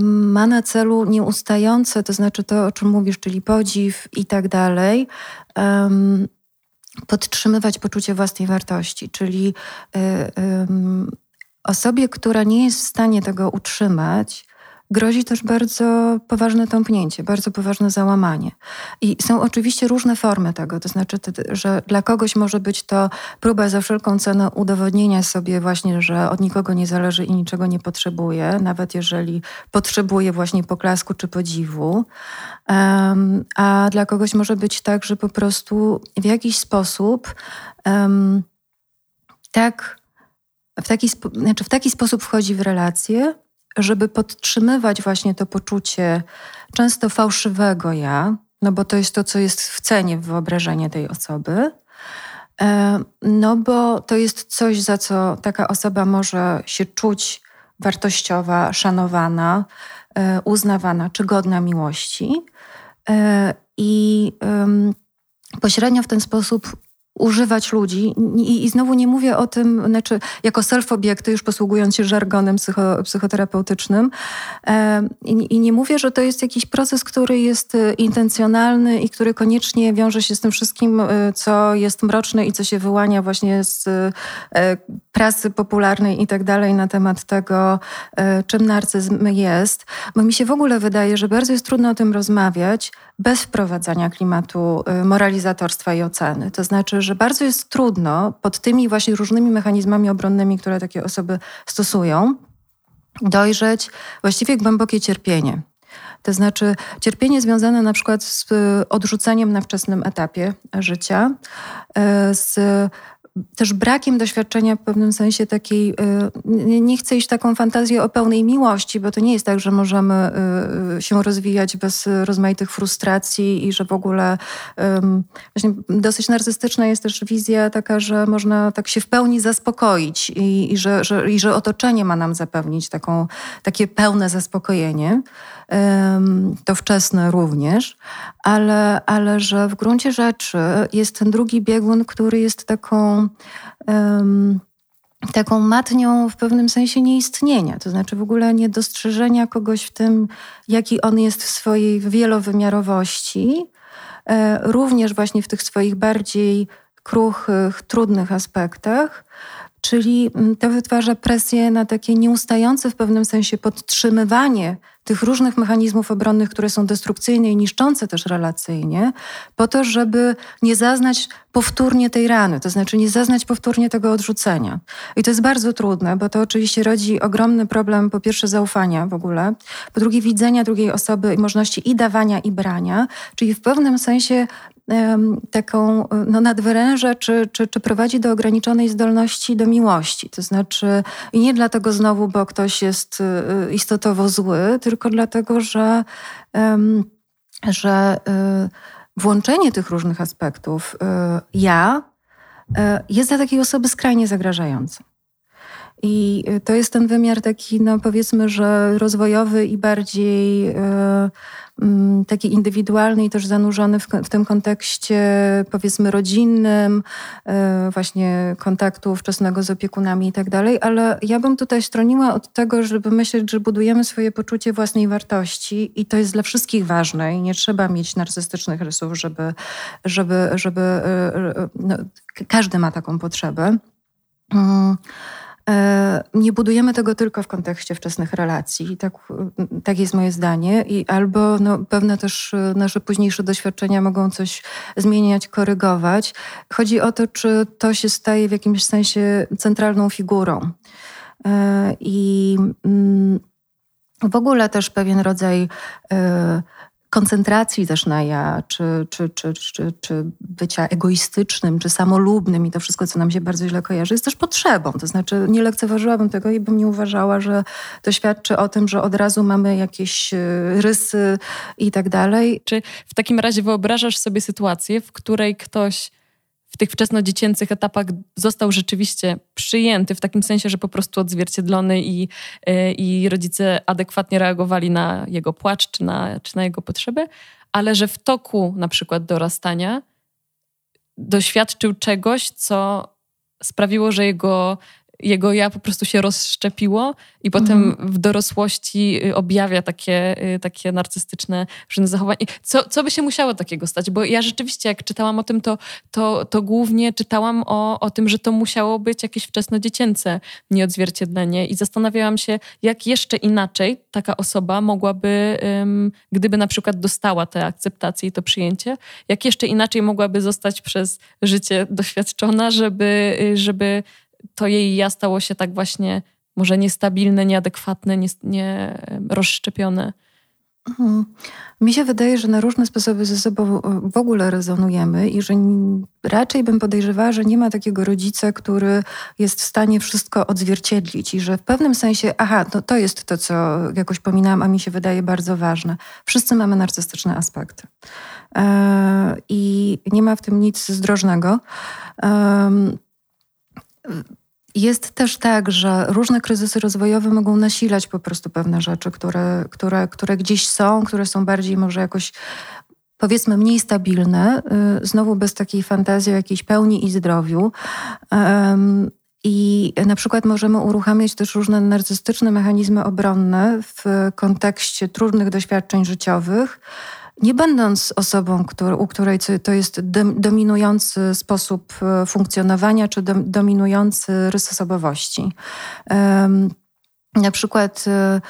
ma na celu nieustające, to znaczy to, o czym mówisz, czyli podziw i tak dalej, podtrzymywać poczucie własnej wartości, czyli e, osobie, która nie jest w stanie tego utrzymać, grozi też bardzo poważne tąpnięcie, bardzo poważne załamanie. I są oczywiście różne formy tego, to znaczy, że dla kogoś może być to próba za wszelką cenę udowodnienia sobie właśnie, że od nikogo nie zależy i niczego nie potrzebuje, nawet jeżeli potrzebuje właśnie poklasku czy podziwu. Um, a dla kogoś może być tak, że po prostu w jakiś sposób um, tak w taki, znaczy w taki sposób wchodzi w relacje, żeby podtrzymywać właśnie to poczucie często fałszywego ja, no bo to jest to, co jest w cenie w wyobrażeniu tej osoby, e, no bo to jest coś, za co taka osoba może się czuć wartościowa, szanowana, e, uznawana czy godna miłości. E, I pośrednio w ten sposób używać ludzi. I, I, znowu nie mówię o tym, znaczy jako self-obiekty, już posługując się żargonem psycho, psychoterapeutycznym. E, i, I, nie mówię, że to jest jakiś proces, który jest e, intencjonalny i który koniecznie wiąże się z tym wszystkim, e, co jest mroczne i co się wyłania właśnie z e, prasy popularnej i tak dalej na temat tego, e, czym narcyzm jest. Bo mi się w ogóle wydaje, że bardzo jest trudno o tym rozmawiać bez wprowadzania klimatu e, moralizatorstwa i oceny. To znaczy, że bardzo jest trudno pod tymi właśnie różnymi mechanizmami obronnymi, które takie osoby stosują, dojrzeć właściwie głębokie cierpienie. To znaczy cierpienie związane na przykład z odrzuceniem na wczesnym etapie życia, z też brakiem doświadczenia w pewnym sensie takiej, y, nie chcę iść taką fantazję o pełnej miłości, bo to nie jest tak, że możemy y, się rozwijać bez rozmaitych frustracji i że w ogóle właśnie dosyć narcystyczna jest też wizja taka, że można tak się w pełni zaspokoić i, i że, że, i że otoczenie ma nam zapewnić taką, takie pełne zaspokojenie to wczesne również, ale, ale że w gruncie rzeczy jest ten drugi biegun, który jest taką, um, taką matnią w pewnym sensie nieistnienia, to znaczy w ogóle niedostrzeżenia kogoś w tym, jaki on jest w swojej wielowymiarowości, e, również właśnie w tych swoich bardziej kruchych, trudnych aspektach. Czyli mm, to wytwarza presję na takie nieustające w pewnym sensie podtrzymywanie tych różnych mechanizmów obronnych, które są destrukcyjne i niszczące też relacyjnie, po to, żeby nie zaznać powtórnie tej rany, to znaczy nie zaznać powtórnie tego odrzucenia. I to jest bardzo trudne, bo to oczywiście rodzi ogromny problem, po pierwsze, zaufania w ogóle, po drugie, widzenia drugiej osoby i możliwości i dawania, i brania, czyli w pewnym sensie taką no, nadwyręża, czy, czy, czy prowadzi do ograniczonej zdolności do miłości. To znaczy, nie dlatego znowu, bo ktoś jest y, istotowo zły, tylko dlatego, że, że y, włączenie tych różnych aspektów y, ja jest dla takiej osoby skrajnie zagrażające. I to jest ten wymiar taki, no powiedzmy, że rozwojowy i bardziej taki indywidualny i też zanurzony w, w, tym kontekście, powiedzmy, rodzinnym, e, właśnie kontaktu wczesnego z opiekunami i tak dalej, ale ja bym tutaj stroniła od tego, żeby myśleć, że budujemy swoje poczucie własnej wartości i to jest dla wszystkich ważne i nie trzeba mieć narcystycznych rysów, żeby, żeby, żeby e, e, no, każdy ma taką potrzebę. Mm. E, nie budujemy tego tylko w kontekście wczesnych relacji. Tak, tak jest moje zdanie. I albo no, pewne też e, nasze późniejsze doświadczenia mogą coś zmieniać, korygować. Chodzi o to, czy to się staje w jakimś sensie centralną figurą. E, I mm, w ogóle też pewien rodzaj koncentracji też na ja, czy, czy, czy, czy, czy bycia egoistycznym, czy samolubnym i to wszystko, co nam się bardzo źle kojarzy, jest też potrzebą. To znaczy nie lekceważyłabym tego i bym nie uważała, że to świadczy o tym, że od razu mamy jakieś e, rysy i tak dalej. Czy w takim razie wyobrażasz sobie sytuację, w której ktoś w tych wczesnodziecięcych etapach został rzeczywiście przyjęty, w takim sensie, że po prostu odzwierciedlony i, e, i rodzice adekwatnie reagowali na jego płacz czy na, czy na jego potrzeby, ale że w toku na przykład dorastania doświadczył czegoś, co sprawiło, że jego jego ja po prostu się rozszczepiło i potem mhm. w dorosłości y, objawia takie, y, takie narcystyczne różne zachowania. Co, co by się musiało takiego stać? Bo ja rzeczywiście, jak czytałam o tym, to, to, to głównie czytałam o, o tym, że to musiało być jakieś wczesnodziecięce nieodzwierciedlenie i zastanawiałam się, jak jeszcze inaczej taka osoba mogłaby, gdyby na przykład dostała tę akceptację i to przyjęcie, jak jeszcze inaczej mogłaby zostać przez życie doświadczona, żeby, y, żeby to jej ja stało się tak właśnie może niestabilne, nieadekwatne, nie, nie rozszczepione. Mhm. Mi się wydaje, że na różne sposoby ze sobą w ogóle rezonujemy i że raczej bym podejrzewała, że nie ma takiego rodzica, który jest w stanie wszystko odzwierciedlić i że w pewnym sensie, aha, to, to jest to, co jakoś pominęłam, a mi się wydaje bardzo ważne. Wszyscy mamy narcystyczne aspekty. E, I nie ma w tym nic zdrożnego. Jest też tak, że różne kryzysy rozwojowe mogą nasilać po prostu pewne rzeczy, które, które, które gdzieś są, które są bardziej może jakoś powiedzmy mniej stabilne, y, znowu bez takiej fantazji o jakiejś pełni i zdrowiu. I na przykład możemy uruchamiać też różne narcystyczne mechanizmy obronne w kontekście trudnych doświadczeń życiowych, nie będąc osobą, który, u której to jest dominujący sposób e, funkcjonowania czy dominujący rys osobowości. Na przykład e,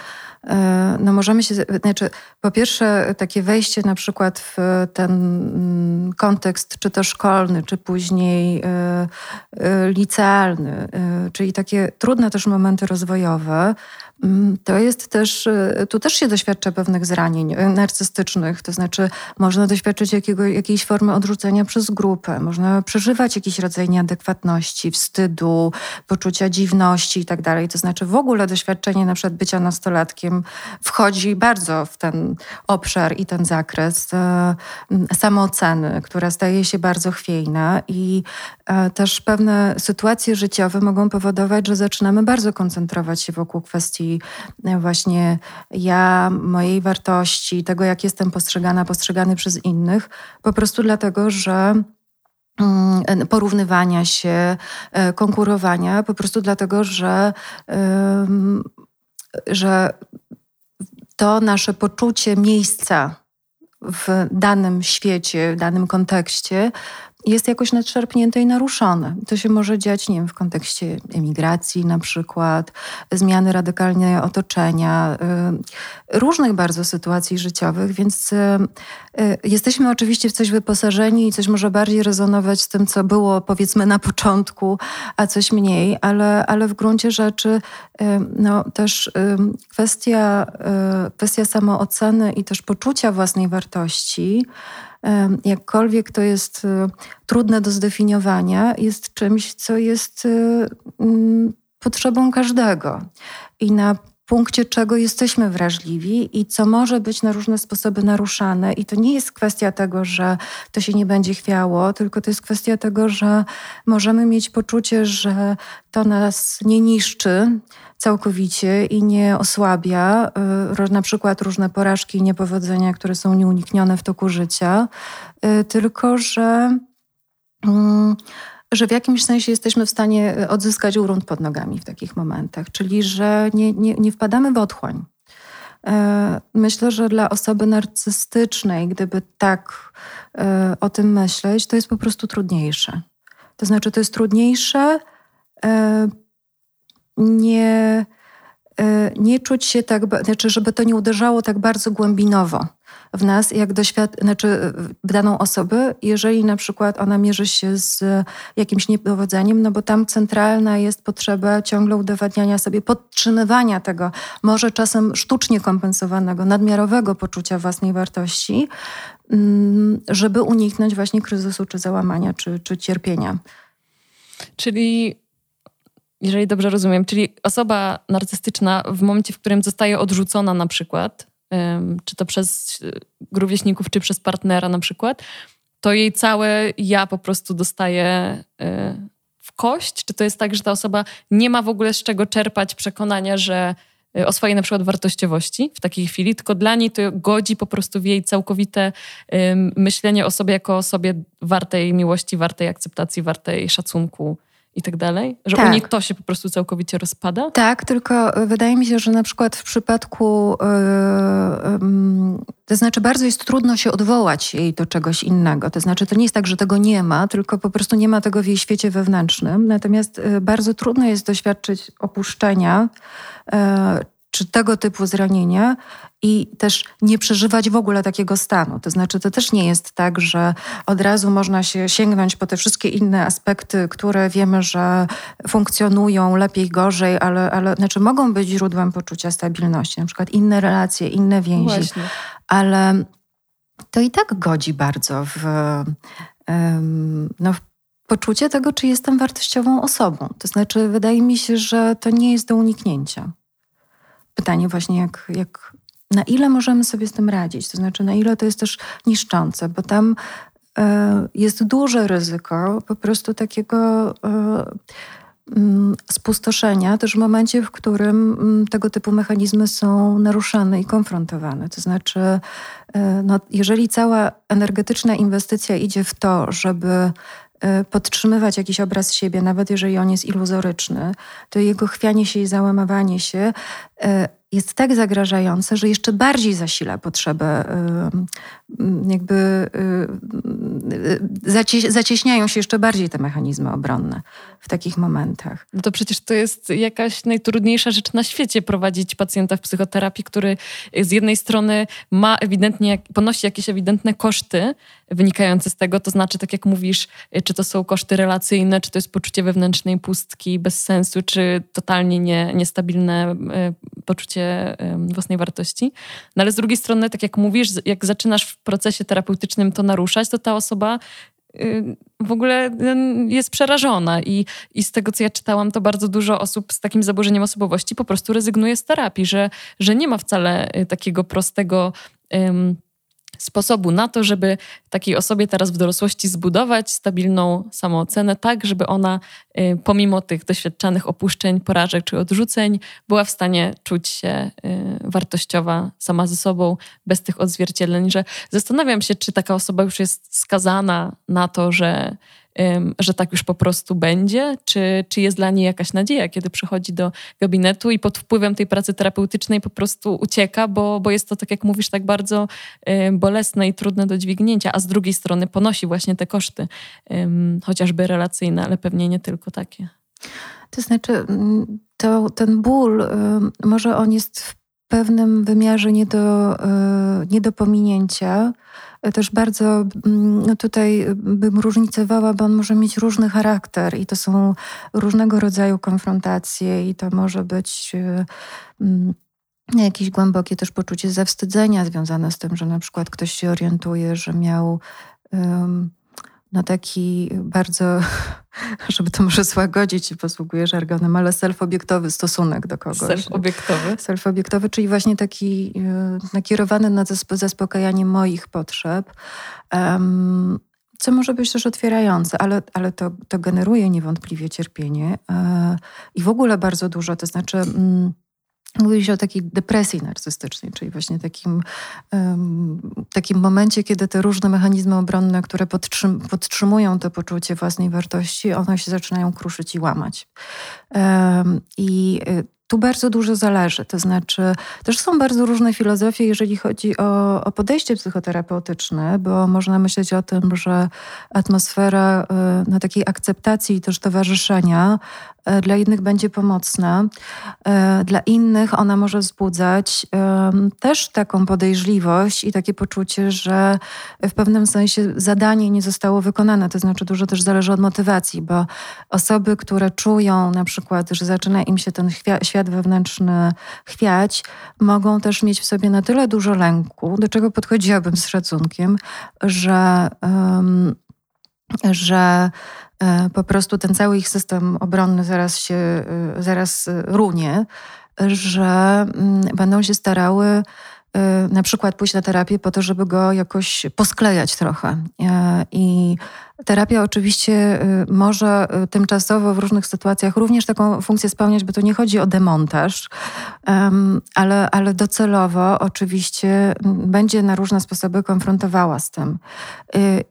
e, no możemy się, znaczy po pierwsze takie wejście na przykład w ten mm, kontekst czy to szkolny, czy później licealny, czyli takie trudne też momenty rozwojowe, to jest też, y, tu też się doświadcza pewnych zranień y, narcystycznych, to znaczy można doświadczyć jakiego, jakiejś formy odrzucenia przez grupę, można przeżywać jakiś rodzaj nieadekwatności, wstydu, poczucia dziwności i tak. To znaczy w ogóle doświadczenie na przykład bycia nastolatkiem wchodzi bardzo w ten obszar i ten zakres e, samooceny, która staje się bardzo chwiejna i e, też pewne sytuacje życiowe mogą powodować, że zaczynamy bardzo koncentrować się wokół kwestii właśnie ja, mojej wartości, tego jak jestem postrzegana, postrzegany przez innych, po prostu dlatego, że mm, porównywania się, e, konkurowania, po prostu dlatego, że, że to nasze poczucie miejsca w danym świecie, w danym kontekście jest jakoś nadszarpnięte i naruszone. To się może dziać, nie wiem, w kontekście emigracji na przykład, zmiany radykalnie otoczenia, y, różnych bardzo sytuacji życiowych, więc y, y, jesteśmy oczywiście w coś wyposażeni i coś może bardziej rezonować z tym, co było powiedzmy na początku, a coś mniej, ale, ale w gruncie rzeczy no, też kwestia, kwestia samooceny i też poczucia własnej wartości, jakkolwiek to jest e, trudne do zdefiniowania, jest czymś, co jest e, mm, potrzebą każdego. I na punkcie czego jesteśmy wrażliwi i co może być na różne sposoby naruszane. I to nie jest kwestia tego, że to się nie będzie chwiało, tylko to jest kwestia tego, że możemy mieć poczucie, że to nas nie niszczy, całkowicie i nie osłabia y, na przykład różne porażki i niepowodzenia, które są nieuniknione w toku życia, y, tylko że, mm, że w jakimś sensie jesteśmy w stanie odzyskać grunt pod nogami w takich momentach, czyli że nie, nie, nie wpadamy w otchłań. Y, myślę, że dla osoby narcystycznej, gdyby tak o tym myśleć, to jest po prostu trudniejsze. To znaczy, to jest trudniejsze nie, e, nie czuć się tak, znaczy, żeby to nie uderzało tak bardzo głębinowo w nas, jak doświad- znaczy w daną osobę, jeżeli na przykład ona mierzy się z jakimś niepowodzeniem, no bo tam centralna jest potrzeba ciągle udowadniania sobie, podtrzymywania tego, może czasem sztucznie kompensowanego, nadmiarowego poczucia własnej wartości, mm, żeby uniknąć właśnie kryzysu, czy załamania, czy, czy cierpienia. Czyli jeżeli dobrze rozumiem, czyli osoba narcystyczna w momencie, w którym zostaje odrzucona na przykład, czy to przez rówieśników, czy przez partnera na przykład, to jej całe ja po prostu dostaje e, w kość? Czy to jest tak, że ta osoba nie ma w ogóle z czego czerpać przekonania, że e, o swojej na przykład wartościowości w takiej chwili, tylko dla niej to godzi po prostu w jej całkowite myślenie o sobie jako osobie wartej miłości, wartej akceptacji, wartej szacunku i tak dalej? Że tak. u nich to się po prostu całkowicie rozpada? Tak, tylko e, wydaje mi się, że na przykład w przypadku, yy, yy, to znaczy bardzo jest trudno się odwołać jej do czegoś innego. To znaczy to nie jest tak, że tego nie ma, tylko po prostu nie ma tego w jej świecie wewnętrznym. Natomiast yy, bardzo trudno jest doświadczyć opuszczenia czy tego typu zranienia i też nie przeżywać w ogóle takiego stanu. To znaczy, to też nie jest tak, że od razu można się sięgnąć po te wszystkie inne aspekty, które wiemy, że funkcjonują lepiej, gorzej, ale, ale znaczy mogą być źródłem poczucia stabilności, na przykład inne relacje, inne więzi, Właśnie. ale to i tak godzi bardzo w, no, w poczucie tego, czy jestem wartościową osobą. To znaczy, wydaje mi się, że to nie jest do uniknięcia pytanie właśnie, jak, jak, na ile możemy sobie z tym radzić, to znaczy na ile to jest też niszczące, bo tam e, jest duże ryzyko po prostu takiego e, mm, spustoszenia, też w momencie, w którym mm, tego typu mechanizmy są naruszane i konfrontowane. To znaczy, e, no, jeżeli cała energetyczna inwestycja idzie w to, żeby podtrzymywać jakiś obraz siebie, nawet jeżeli on jest iluzoryczny, to jego chwianie się i załamywanie się jest tak zagrażające, że jeszcze bardziej zasila potrzebę, jakby zacieśniają się jeszcze bardziej te mechanizmy obronne w takich momentach. No to przecież to jest jakaś najtrudniejsza rzecz na świecie prowadzić pacjenta w psychoterapii, który z jednej strony ma ewidentnie, ponosi jakieś ewidentne koszty wynikające z tego, to znaczy, tak jak mówisz, czy to są koszty relacyjne, czy to jest poczucie wewnętrznej pustki, bez sensu, czy totalnie nie, niestabilne e, poczucie własnej wartości. No ale z drugiej strony, tak jak mówisz, jak zaczynasz w procesie terapeutycznym to naruszać, to ta osoba w ogóle jest przerażona I, i z tego, co ja czytałam, to bardzo dużo osób z takim zaburzeniem osobowości po prostu rezygnuje z terapii, że, że nie ma wcale y, takiego prostego um, sposobu na to, żeby takiej osobie teraz w dorosłości zbudować stabilną samoocenę, tak, żeby ona y, pomimo tych doświadczanych opuszczeń, porażek czy odrzuceń była w stanie czuć się y, wartościowa sama ze sobą, bez tych odzwierciedleń, że zastanawiam się, czy taka osoba już jest skazana na to, że że tak już po prostu będzie? Czy, czy jest dla niej jakaś nadzieja, kiedy przychodzi do gabinetu i pod wpływem tej pracy terapeutycznej po prostu ucieka, bo, bo jest to, tak jak mówisz, tak bardzo bolesne i trudne do dźwignięcia, a z drugiej strony ponosi właśnie te koszty, chociażby relacyjne, ale pewnie nie tylko takie. To znaczy, mm, to, ten ból, może on jest pewnym wymiarze nie do, e, nie do pominięcia, też bardzo mm, no tutaj bym różnicowała, bo on może mieć różny charakter i to są różnego rodzaju konfrontacje i to może być e, mm, jakieś głębokie też poczucie zawstydzenia związane z tym, że na przykład ktoś się orientuje, że miał na taki bardzo, żeby to może złagodzić, posługuję żargonem, ale self-obiektowy stosunek do kogoś. Self-obiektowy? Self-obiektowy, czyli właśnie taki e, nakierowany na zaspokajanie moich potrzeb. Um, co może być też otwierające, ale, ale to, to generuje niewątpliwie cierpienie e, i w ogóle bardzo dużo, to znaczy... Mm, Mówi się o takiej depresji narcystycznej, czyli właśnie takim, um, takim momencie, kiedy te różne mechanizmy obronne, które podtrzym podtrzymują to poczucie własnej wartości, one się zaczynają kruszyć i łamać. Um, I y, tu bardzo dużo zależy. To znaczy, też są bardzo różne filozofie, jeżeli chodzi o, o, podejście psychoterapeutyczne, bo można myśleć o tym, że atmosfera y, na takiej akceptacji i też towarzyszenia E, dla jednych będzie pomocna, e, dla innych ona może wzbudzać też taką podejrzliwość i takie poczucie, że w pewnym sensie zadanie nie zostało wykonane. To znaczy, dużo też zależy od motywacji, bo osoby, które czują na przykład, że zaczyna im się ten świat wewnętrzny chwiać, mogą też mieć w sobie na tyle dużo lęku, do czego podchodziłabym z szacunkiem, że. Um, że E, po prostu ten cały ich system obronny zaraz się, e, zaraz e, runie, że mm, będą się starały na przykład pójść na terapię po to, żeby go jakoś posklejać trochę. I terapia oczywiście może tymczasowo w różnych sytuacjach również taką funkcję spełniać, bo to nie chodzi o demontaż, ale, ale docelowo oczywiście będzie na różne sposoby konfrontowała z tym.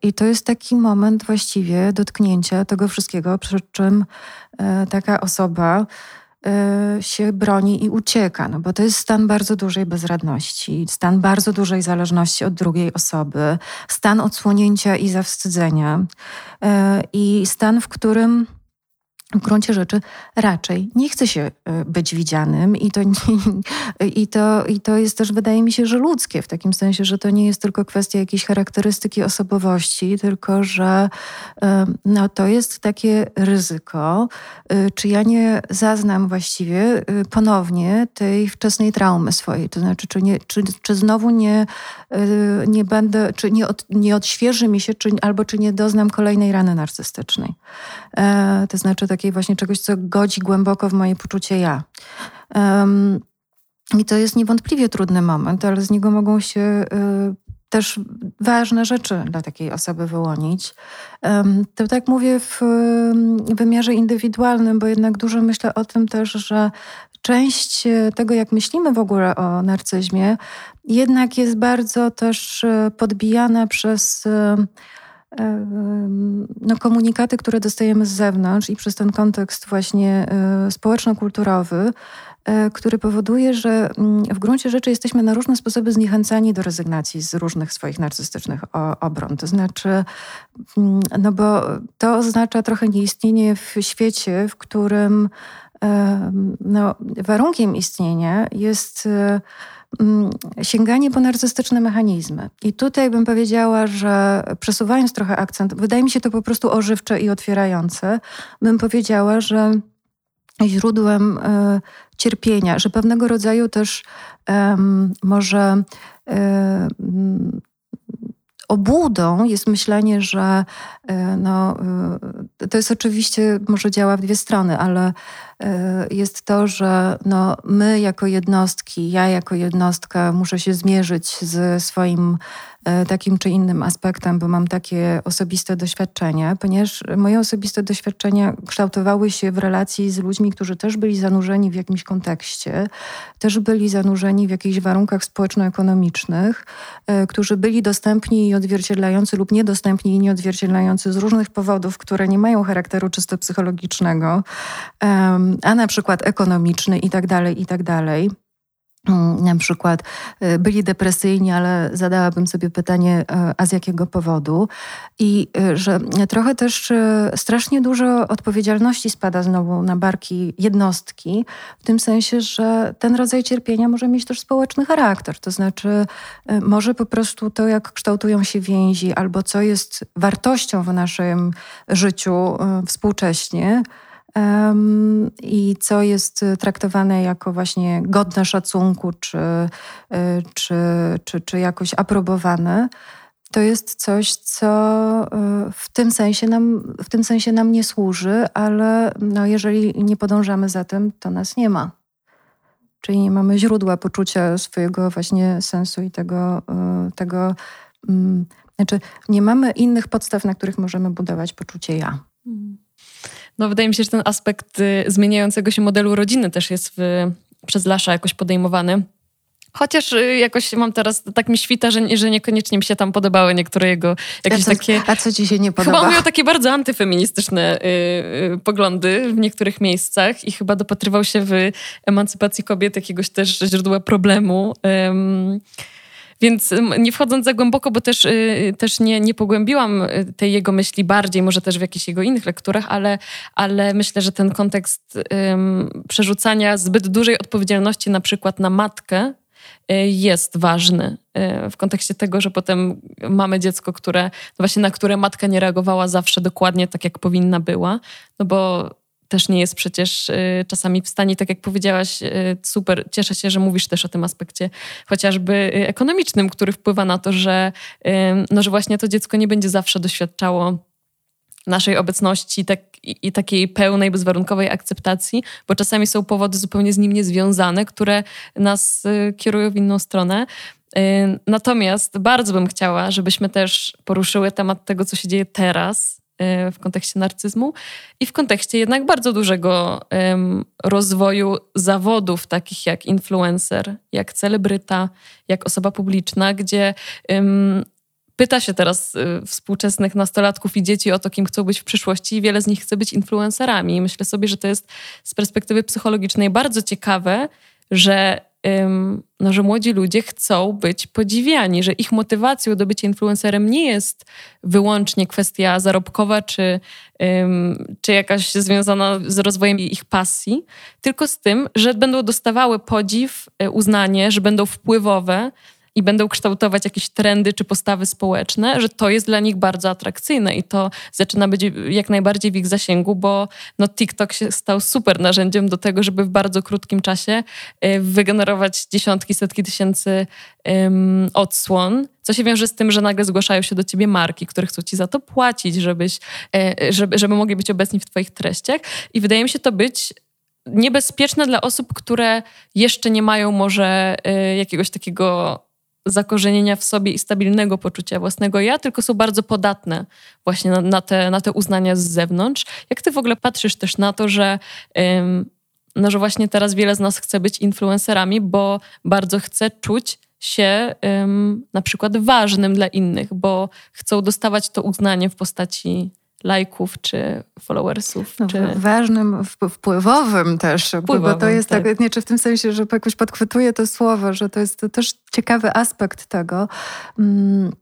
I to jest taki moment właściwie dotknięcia tego wszystkiego, przy czym taka osoba, Y, się broni i ucieka, no bo to jest stan bardzo dużej bezradności, stan bardzo dużej zależności od drugiej osoby, stan odsłonięcia i zawstydzenia y, i stan, w którym w gruncie rzeczy raczej. Nie chce się e, być widzianym i to, i, to, i to jest też, wydaje mi się, że ludzkie, w takim sensie, że to nie jest tylko kwestia jakiejś charakterystyki osobowości, tylko że e, no, to jest takie ryzyko, e, czy ja nie zaznam właściwie ponownie tej wczesnej traumy swojej, to znaczy, czy, nie, czy, czy znowu nie, nie będę, czy nie, od, nie odświeży mi się, czy, albo czy nie doznam kolejnej rany narcystycznej. To znaczy, tak takiej właśnie czegoś, co godzi głęboko w moje poczucie ja. Um, I to jest niewątpliwie trudny moment, ale z niego mogą się y, też ważne rzeczy dla takiej osoby wyłonić. Um, to tak mówię w y, wymiarze indywidualnym, bo jednak dużo myślę o tym też, że część y, tego, jak myślimy w ogóle o narcyzmie, jednak jest bardzo też y, podbijana przez no, komunikaty, które dostajemy z zewnątrz i przez ten kontekst właśnie e, społeczno-kulturowy, e, który powoduje, że mm, w gruncie rzeczy jesteśmy na różne sposoby zniechęcani do rezygnacji z różnych swoich narcystycznych obron. To znaczy, mm, no bo to oznacza trochę nieistnienie w świecie, w którym no, warunkiem istnienia jest e, sięganie po narcystyczne mechanizmy. I tutaj bym powiedziała, że przesuwając trochę akcent, wydaje mi się to po prostu ożywcze i otwierające, bym powiedziała, że źródłem e, cierpienia, że pewnego rodzaju też może e, obłudą jest myślenie, że e, no, e, to jest oczywiście, może działa w dwie strony, ale e, jest to, że no, my jako jednostki, ja jako jednostka muszę się zmierzyć ze swoim takim czy innym aspektem, bo mam takie osobiste doświadczenia, ponieważ moje osobiste doświadczenia kształtowały się w relacji z ludźmi, którzy też byli zanurzeni w jakimś kontekście, też byli zanurzeni w jakichś warunkach społeczno-ekonomicznych, e, którzy byli dostępni i odzwierciedlający lub niedostępni i nieodzwierciedlający z różnych powodów, które nie mają charakteru czysto psychologicznego, a na przykład ekonomiczny i tak na przykład y, byli depresyjni, ale zadałabym sobie pytanie, y, a z jakiego powodu? I y, że trochę też strasznie dużo odpowiedzialności spada znowu na barki jednostki, w tym sensie, że ten rodzaj cierpienia może mieć też społeczny charakter. To znaczy, może po prostu to, jak kształtują się więzi, albo co jest wartością w naszym życiu współcześnie, i co jest traktowane jako właśnie godne szacunku, czy, e, czy, czy, czy jakoś aprobowane, to jest coś, co e, w tym sensie nam, w tym sensie nam nie służy, ale no, jeżeli nie podążamy za tym, to nas nie ma. Czyli nie mamy źródła poczucia swojego właśnie sensu i tego, tego mm, znaczy nie mamy innych podstaw, na których możemy budować poczucie ja. No wydaje mi się, że ten aspekt y, zmieniającego się modelu rodziny też jest w, przez Lasza jakoś podejmowany. Chociaż y, jakoś mam teraz, tak mi świta, że, że niekoniecznie mi się tam podobały niektóre jego jakieś a co, takie... A co ci się nie podoba? Chyba on miał takie bardzo antyfeministyczne y, y, poglądy w niektórych miejscach i chyba dopatrywał się w emancypacji kobiet jakiegoś też źródła problemu. Więc nie wchodząc za głęboko, bo też, y, też nie, nie pogłębiłam y, tej jego myśli bardziej, może też w jakichś jego innych lekturach, ale, ale myślę, że ten kontekst um, przerzucania zbyt dużej odpowiedzialności na przykład na matkę y, jest ważny w kontekście tego, że potem mamy dziecko, które, no właśnie na które matka nie reagowała zawsze dokładnie tak, jak powinna była, no bo też nie jest przecież y, czasami w stanie, tak jak powiedziałaś, y, super, cieszę się, że mówisz też o tym aspekcie chociażby y, ekonomicznym, który wpływa na to, że, no, że właśnie to dziecko nie będzie zawsze doświadczało naszej obecności tak, i, i, takiej pełnej, bezwarunkowej akceptacji, bo czasami są powody zupełnie z nim niezwiązane, które nas kierują w inną stronę. Natomiast bardzo bym chciała, żebyśmy też poruszyły temat tego, co się dzieje teraz, w kontekście narcyzmu i w kontekście jednak bardzo dużego rozwoju zawodów takich jak influencer, jak celebryta, jak osoba publiczna, gdzie pyta się teraz y, współczesnych nastolatków i dzieci o to, kim chcą być w przyszłości i wiele z nich chce być influencerami. I myślę sobie, że to jest z perspektywy psychologicznej bardzo ciekawe, że no, że młodzi ludzie chcą być podziwiani, że ich motywacją do bycia influencerem nie jest wyłącznie kwestia zarobkowa czy, czy jakaś związana z rozwojem ich pasji, tylko z tym, że będą dostawały podziw, e, uznanie, że będą wpływowe, i będą kształtować jakieś trendy czy postawy społeczne, że to jest dla nich bardzo atrakcyjne i to zaczyna być jak najbardziej w ich zasięgu, bo no, TikTok się stał super narzędziem do tego, żeby w bardzo krótkim czasie y, wygenerować dziesiątki, setki tysięcy um, odsłon, co się wiąże z tym, że nagle zgłaszają się do ciebie marki, które chcą ci za to płacić, żebyś, e, żeby, żeby mogli być obecni w twoich treściach. I wydaje mi się to być niebezpieczne dla osób, które jeszcze nie mają może y, jakiegoś takiego zakorzenienia w sobie i stabilnego poczucia własnego ja, tylko są bardzo podatne właśnie na, na, te, na te uznania z zewnątrz. Jak ty w ogóle patrzysz też na to, że, ym, no, że właśnie teraz wiele z nas chce być influencerami, bo bardzo chce czuć się ym, na przykład ważnym dla innych, bo chcą dostawać to uznanie w postaci lajków czy followersów. No, czy... Ważnym, wpływowym też, wpływowym, bo to jest tak, tak nie, czy w tym sensie, że jakoś podchwytuję to słowo, że to jest też ciekawy aspekt tego. Mm,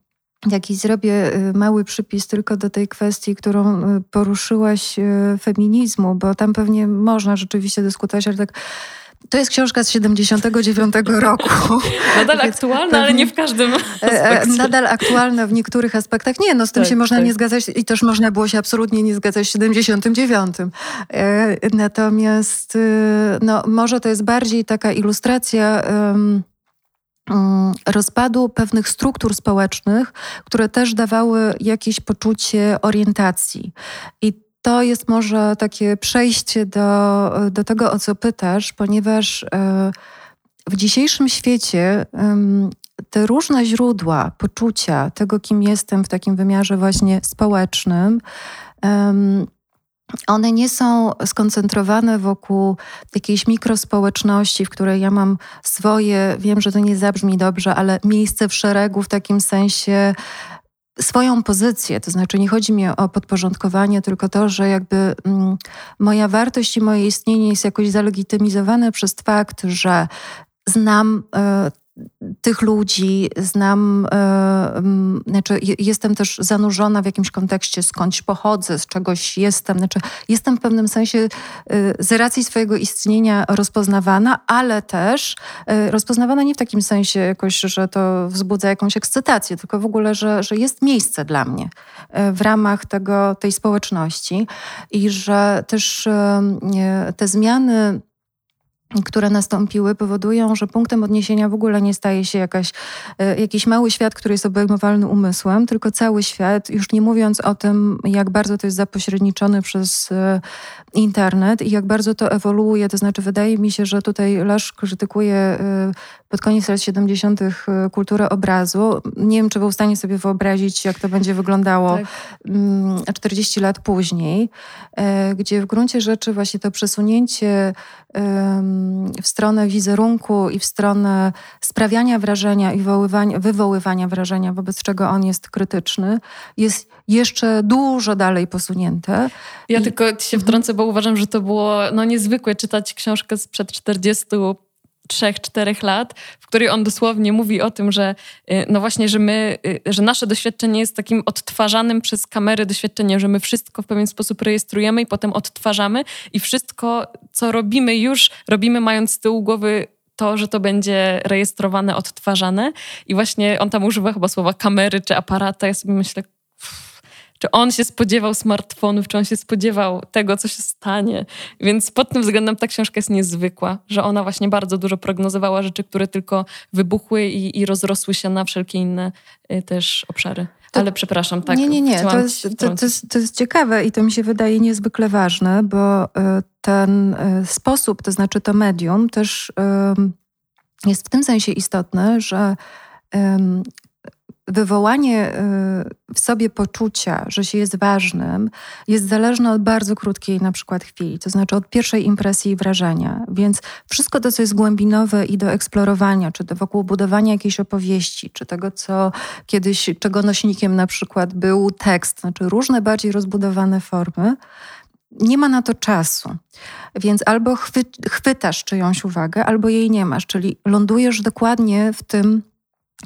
jakiś zrobię y, mały przypis tylko do tej kwestii, którą y, poruszyłaś y, feminizmu, bo tam pewnie można rzeczywiście dyskutować, ale tak to jest książka z 79 roku. Nadal aktualna, ale nie w każdym e, e, aspekcie. Nadal aktualna w niektórych aspektach. Nie, no z tym tak, się można tak. nie zgadzać i też można było się absolutnie nie zgadzać w 79. E, natomiast no, może to jest bardziej taka ilustracja um, rozpadu pewnych struktur społecznych, które też dawały jakieś poczucie orientacji. I to jest może takie przejście do, do tego, o co pytasz, ponieważ e, w dzisiejszym świecie te różne źródła poczucia tego, kim jestem w takim wymiarze właśnie społecznym, one nie są skoncentrowane wokół jakiejś mikrospołeczności, w której ja mam swoje, wiem, że to nie zabrzmi dobrze, ale miejsce w szeregu w takim sensie swoją pozycję. To znaczy, nie chodzi mi o podporządkowanie, tylko to, że jakby mm, moja wartość i moje istnienie jest jakoś zalegitymizowane przez fakt, że znam y, tych ludzi, znam, yy, znaczy jestem też zanurzona w jakimś kontekście, skądś pochodzę, z czegoś jestem. Znaczy jestem w pewnym sensie yy, z racji swojego istnienia rozpoznawana, ale też yy, rozpoznawana nie w takim sensie jakoś, że to wzbudza jakąś ekscytację, tylko w ogóle, że, że jest miejsce dla mnie w ramach tego, tej społeczności i że też te zmiany które nastąpiły, powodują, że punktem odniesienia w ogóle nie staje się jakaś, e, jakiś mały świat, który jest obejmowalny umysłem, tylko cały świat, już nie mówiąc o tym, jak bardzo to jest zapośredniczone przez e, internet i jak bardzo to ewoluuje. To znaczy, wydaje mi się, że tutaj Lesz krytykuje e, pod koniec lat 70. kulturę obrazu. Nie wiem, czy był w stanie sobie wyobrazić, jak to będzie wyglądało tak. 40 mm, lat później, gdzie w gruncie rzeczy właśnie to przesunięcie w stronę wizerunku i w stronę sprawiania wrażenia i wywoływania, wywoływania wrażenia, wobec czego on jest krytyczny, jest jeszcze dużo dalej posunięte. Ja I... tylko się wtrącę, bo uważam, że to było no, niezwykłe czytać książkę sprzed 40 trzech, czterech lat, w której on dosłownie mówi o tym, że y, no właśnie, że my, y, że nasze doświadczenie jest takim odtwarzanym przez kamery doświadczeniem, że my wszystko w pewien sposób rejestrujemy i potem odtwarzamy i wszystko, co robimy już, robimy mając z tyłu głowy to, że to będzie rejestrowane, odtwarzane. I właśnie on tam używa chyba słowa kamery czy aparata, ja sobie myślę, czy on się spodziewał smartfonów, czy on się spodziewał tego, co się stanie. Więc pod tym względem ta książka jest niezwykła, że ona właśnie bardzo dużo prognozowała rzeczy, które tylko wybuchły i, i rozrosły się na wszelkie inne y, też obszary. To, Ale przepraszam, tak. Nie, nie, nie. To jest, to, to, jest, to jest ciekawe i to mi się wydaje niezwykle ważne, bo y, ten y, sposób, to znaczy to medium, też jest w tym sensie istotne, że wywołanie y, w sobie poczucia, że się jest ważnym, jest zależne od bardzo krótkiej na przykład chwili, to znaczy od pierwszej impresji i wrażenia. Więc wszystko to, co jest głębinowe i do eksplorowania, czy to wokół budowania jakiejś opowieści, czy tego, co kiedyś, czego nośnikiem na przykład był tekst, znaczy różne bardziej rozbudowane formy, nie ma na to czasu. Więc albo chwy, chwytasz czyjąś uwagę, albo jej nie masz, czyli lądujesz dokładnie w tym,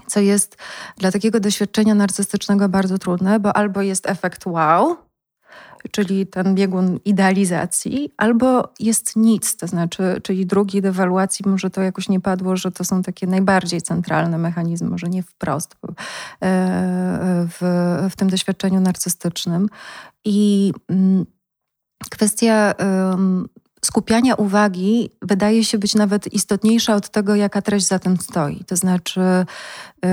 co jest dla takiego doświadczenia narcystycznego bardzo trudne, bo albo jest efekt wow, czyli ten biegun idealizacji, albo jest nic, to znaczy, czyli drugi dewaluacji, może to jakoś nie padło, że to są takie najbardziej centralne mechanizmy, może nie wprost e, w, w tym doświadczeniu narcystycznym. I mm, kwestia skupiania uwagi wydaje się być nawet istotniejsza od tego, jaka treść za tym stoi. To znaczy, y,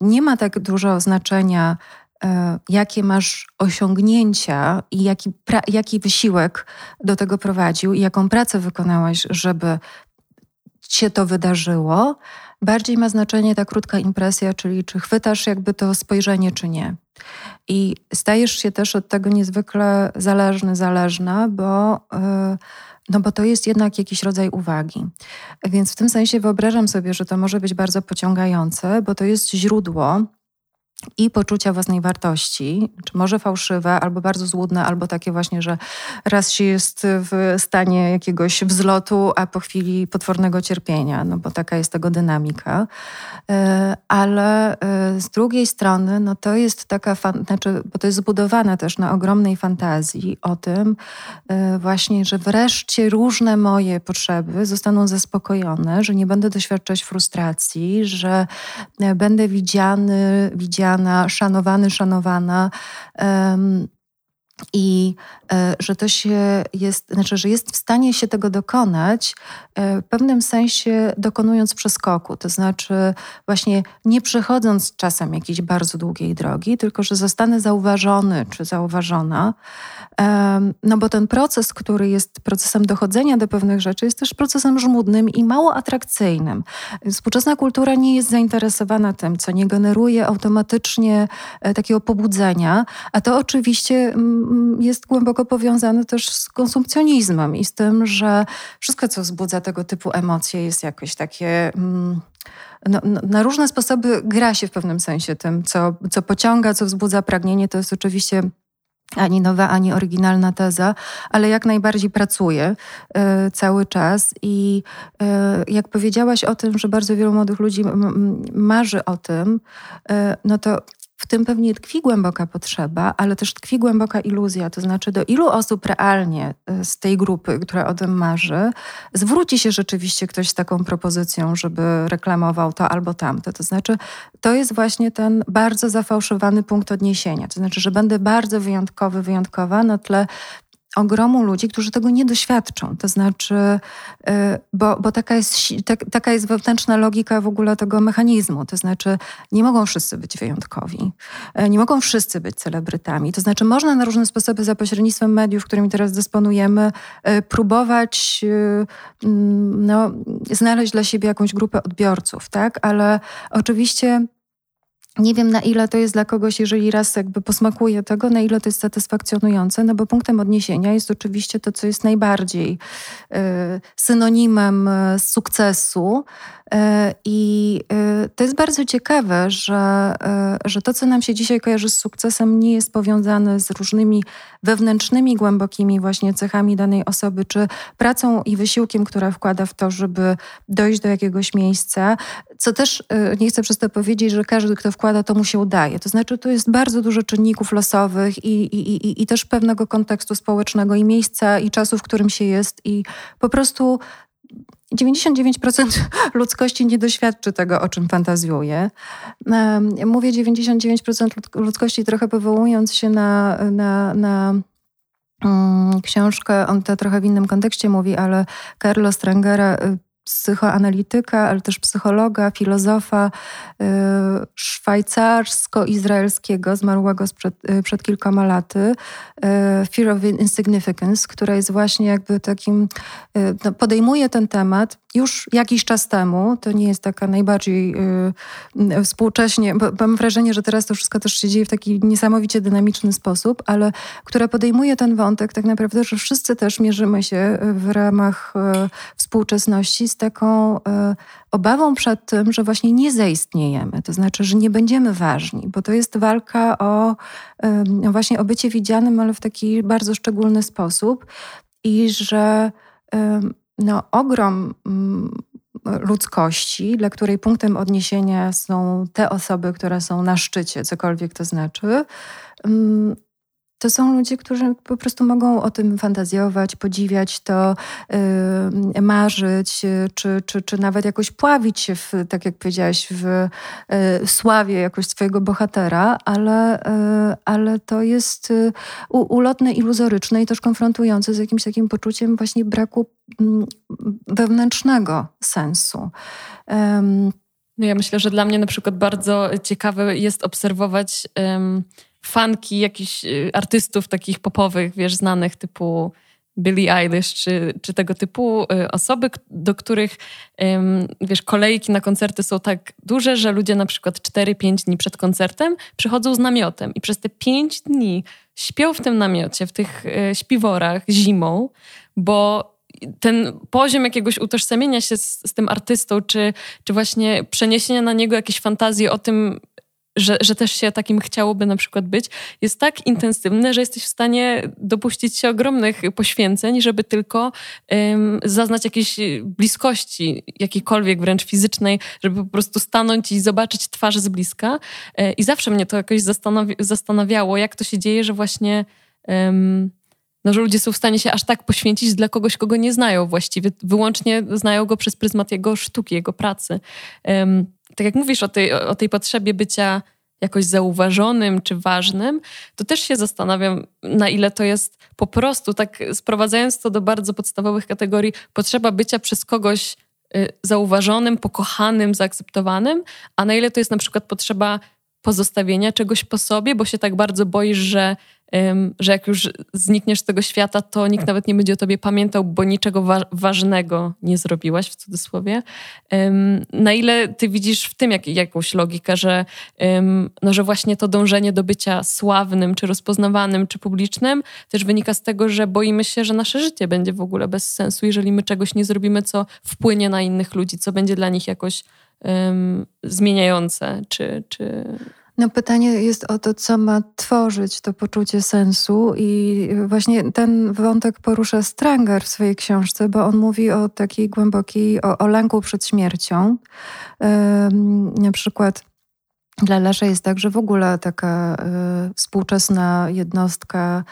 nie ma tak dużo znaczenia, y, jakie masz osiągnięcia i jaki, jaki wysiłek do tego prowadził i jaką pracę wykonałaś, żeby się to wydarzyło. Bardziej ma znaczenie ta krótka impresja, czyli czy chwytasz jakby to spojrzenie, czy nie. I stajesz się też od tego niezwykle zależny, zależna, bo. Yy, no bo to jest jednak jakiś rodzaj uwagi. Więc w tym sensie wyobrażam sobie, że to może być bardzo pociągające, bo to jest źródło i poczucia własnej wartości, czy może fałszywe, albo bardzo złudne, albo takie właśnie, że raz się jest w stanie jakiegoś wzlotu, a po chwili potwornego cierpienia, no bo taka jest tego dynamika. E, ale e, z drugiej strony, no to jest taka, znaczy, bo to jest zbudowane też na ogromnej fantazji o tym e, właśnie, że wreszcie różne moje potrzeby zostaną zaspokojone, że nie będę doświadczać frustracji, że będę widziany, widziany lubiana, szanowany, szanowana. I e, że to się jest, znaczy, że jest w stanie się tego dokonać e, w pewnym sensie dokonując przeskoku, to znaczy właśnie nie przechodząc czasem jakiejś bardzo długiej drogi, tylko że zostanę zauważony czy zauważona, no bo ten proces, który jest procesem dochodzenia do pewnych rzeczy, jest też procesem żmudnym i mało atrakcyjnym. Współczesna kultura nie jest zainteresowana tym, co nie generuje automatycznie e, takiego pobudzenia, a to oczywiście jest głęboko powiązane też z konsumpcjonizmem i z tym, że wszystko, co wzbudza tego typu emocje, jest jakoś takie. No, no, na różne sposoby gra się w pewnym sensie tym, co, co pociąga, co wzbudza pragnienie. To jest oczywiście ani nowa, ani oryginalna teza, ale jak najbardziej pracuje y, cały czas. I y, jak powiedziałaś o tym, że bardzo wielu młodych ludzi marzy o tym, y, no to w tym pewnie tkwi głęboka potrzeba, ale też tkwi głęboka iluzja. To znaczy, do ilu osób realnie y, z tej grupy, która o tym marzy, zwróci się rzeczywiście ktoś z taką propozycją, żeby reklamował to albo tamto. To znaczy, to jest właśnie ten bardzo zafałszowany punkt odniesienia. To znaczy, że będę bardzo wyjątkowy, wyjątkowa na tle ogromu ludzi, którzy tego nie doświadczą. To znaczy, y, bo, bo taka, jest, taka jest wewnętrzna logika w ogóle tego mechanizmu. To znaczy, nie mogą wszyscy być wyjątkowi, y, nie mogą wszyscy być celebrytami. To znaczy, można na różne sposoby za pośrednictwem mediów, którymi teraz dysponujemy, y, próbować mm, no, znaleźć dla siebie jakąś grupę odbiorców, tak? Ale oczywiście nie wiem, na ile to jest dla kogoś, jeżeli raz jakby posmakuje tego, na ile to jest satysfakcjonujące, no bo punktem odniesienia jest oczywiście to, co jest najbardziej y, synonimem y, sukcesu, I e, to jest bardzo ciekawe, że, e, że to, co nam się dzisiaj kojarzy z sukcesem, nie jest powiązane z różnymi wewnętrznymi, głębokimi właśnie cechami danej osoby, czy pracą i wysiłkiem, która wkłada w to, żeby dojść do jakiegoś miejsca. Co też nie chcę przez to powiedzieć, że każdy, kto wkłada, to mu się udaje. To znaczy, tu jest bardzo dużo czynników losowych i, i, i, i też pewnego kontekstu społecznego, i miejsca, i czasu, w którym się jest, i po prostu 99% ludzkości nie doświadczy tego, o czym fantazjuje. Mówię 99% ludzkości trochę powołując się na, na, na mm, książkę, on to trochę w innym kontekście mówi, ale Carlo Strangera y, psychoanalityka, ale też psychologa, filozofa y, szwajcarsko-izraelskiego, zmarłego sprzed, y, przed kilkoma laty, y, Fear of Insignificance, która jest właśnie jakby takim, no podejmuje ten temat już jakiś czas temu, to nie jest taka najbardziej współcześnie, bo mam wrażenie, że teraz to wszystko też się dzieje w taki niesamowicie dynamiczny sposób, ale która podejmuje ten wątek tak naprawdę, że wszyscy też mierzymy się w ramach współczesności z taką e, obawą przed tym, że właśnie nie zaistniejemy, to znaczy, że nie będziemy ważni, bo to jest walka o właśnie o bycie widzianym, ale w taki bardzo szczególny sposób i że no, ogrom mm, ludzkości, dla której punktem odniesienia są te osoby, które są na szczycie, cokolwiek to znaczy, mm, to są ludzie, którzy po prostu mogą o tym fantazjować, podziwiać to, yy, marzyć, czy, czy, czy nawet jakoś pławić się, w, tak jak powiedziałaś, w yy, sławie jakoś swojego bohatera, ale, yy, ale to jest y, ulotne, iluzoryczne i też konfrontujące z jakimś takim poczuciem właśnie braku mm, wewnętrznego sensu. No ja myślę, że dla mnie na przykład bardzo ciekawe jest obserwować fanki jakichś y, artystów takich popowych, wiesz, znanych typu Billie Eilish, czy, czy tego typu y, osoby, do których, wiesz, kolejki na koncerty są tak duże, że ludzie na przykład 4-5 dni przed koncertem przychodzą z namiotem i przez te 5 dni śpią w tym namiocie, w tych y, śpiworach zimą, bo ten poziom jakiegoś utożsamienia się z, z tym artystą, czy, czy właśnie przeniesienia na niego jakieś fantazje o tym, że, że też się takim chciałoby na przykład być, jest tak intensywne, że jesteś w stanie dopuścić się ogromnych poświęceń, żeby tylko um, zaznać jakiejś bliskości, jakiejkolwiek wręcz fizycznej, żeby po prostu stanąć i zobaczyć twarz z bliska. E, I zawsze mnie to jakoś zastanawi zastanawiało, jak to się dzieje, że właśnie um, no, że ludzie są w stanie się aż tak poświęcić dla kogoś, kogo nie znają właściwie. Wyłącznie znają go przez pryzmat jego sztuki, jego pracy. Um, tak jak mówisz o tej, o tej potrzebie bycia jakoś zauważonym czy ważnym, to też się zastanawiam, na ile to jest po prostu, tak sprowadzając to do bardzo podstawowych kategorii, potrzeba bycia przez kogoś y, zauważonym, pokochanym, zaakceptowanym, a na ile to jest na przykład potrzeba pozostawienia czegoś po sobie, bo się tak bardzo boisz, że że jak już znikniesz z tego świata, to nikt nawet nie będzie o tobie pamiętał, bo niczego wa ważnego nie zrobiłaś, w cudzysłowie. Na ile ty widzisz w tym jak, jakąś logikę, że, no, że właśnie to dążenie do bycia sławnym, czy rozpoznawanym, czy publicznym też wynika z tego, że boimy się, że nasze życie będzie w ogóle bez sensu, jeżeli my czegoś nie zrobimy, co wpłynie na innych ludzi, co będzie dla nich jakoś um, zmieniające, czy, czy no pytanie jest o to, co ma tworzyć to poczucie sensu i właśnie ten wątek porusza Stranger w swojej książce, bo on mówi o takiej głębokiej, o, o lęku przed śmiercią. Na przykład dla Lesza jest tak, że w ogóle taka y, współczesna jednostka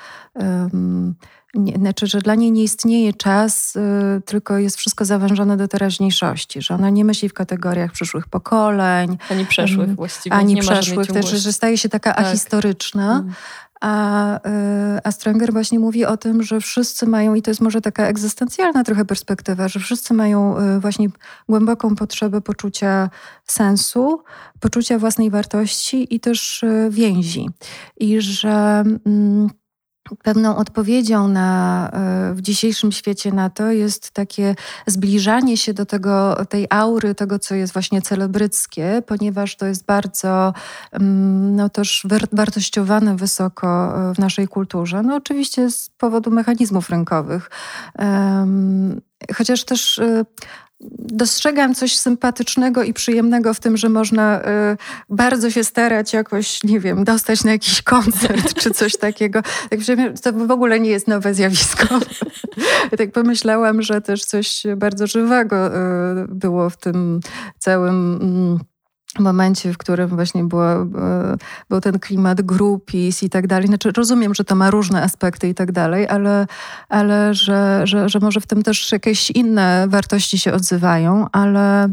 nie, znaczy, że dla niej nie istnieje czas, y, tylko jest wszystko zawężone do teraźniejszości, że ona nie myśli w kategoriach przyszłych pokoleń. Ani przeszłych właściwie. Ani przeszłych, też, że staje się taka tak. ahistoryczna. Mm. A, y, a Stranger właśnie mówi o tym, że wszyscy mają, i to jest może taka egzystencjalna trochę perspektywa, że wszyscy mają y, właśnie głęboką potrzebę poczucia sensu, poczucia własnej wartości i też więzi. I że. Mm, Pewną odpowiedzią na, e, w dzisiejszym świecie na to jest takie zbliżanie się do tego, tej aury, tego, co jest właśnie celebryckie, ponieważ to jest bardzo mm, no, też wartościowane wysoko e, w naszej kulturze. No oczywiście z powodu mechanizmów rynkowych. Chociaż też e, dostrzegam coś sympatycznego i przyjemnego w tym, że można y, bardzo się starać jakoś, nie wiem, dostać na jakiś koncert czy coś takiego. Tak, to w ogóle nie jest nowe zjawisko. tak pomyślałam, że też coś bardzo żywego y, było w tym całym... Y, momencie, w którym właśnie było, e, był ten klimat grupis i tak dalej. Znaczy, rozumiem, że to ma różne aspekty i tak dalej, ale, ale że, że, że może w tym też jakieś inne wartości się odzywają, ale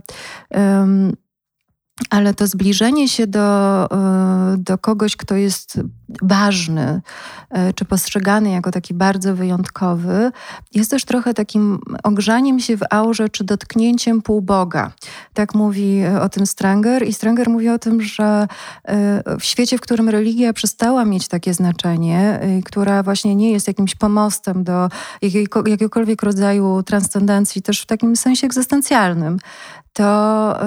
um, ale to zbliżenie się do, e, do kogoś, kto jest ważny, e, czy postrzegany jako taki bardzo wyjątkowy, jest też trochę takim ogrzaniem się w aurze, czy dotknięciem półboga. Tak mówi e, o tym Stranger. I Stranger mówi o tym, że w świecie, w którym religia przestała mieć takie znaczenie, która właśnie nie jest jakimś pomostem do jakiegokolwiek rodzaju transcendencji, też w takim sensie egzystencjalnym, to,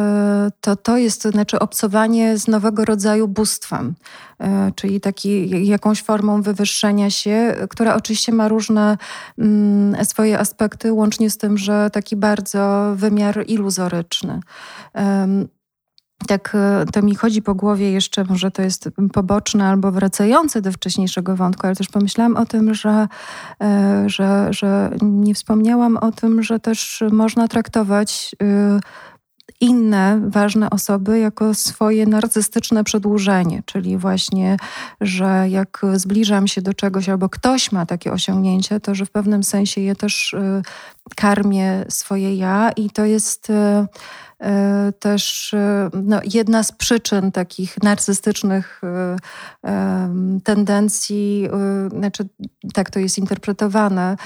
to to jest znaczy obcowanie z nowego rodzaju bóstwem, czyli taki, jakąś formą wywyższenia się, która oczywiście ma różne mm, swoje aspekty, łącznie z tym, że taki bardzo wymiar iluzoryczny. Tak, y, to mi chodzi po głowie jeszcze, może to jest poboczne albo wracające do wcześniejszego wątku, ale też pomyślałam o tym, że, że, że nie wspomniałam o tym, że też można traktować inne ważne osoby jako swoje narcystyczne przedłużenie, czyli właśnie, że jak zbliżam się do czegoś albo ktoś ma takie osiągnięcie, to że w pewnym sensie je też y, karmię swoje ja i to jest y, też e, no, jedna z przyczyn takich narcystycznych e, tendencji, znaczy tak to jest interpretowane,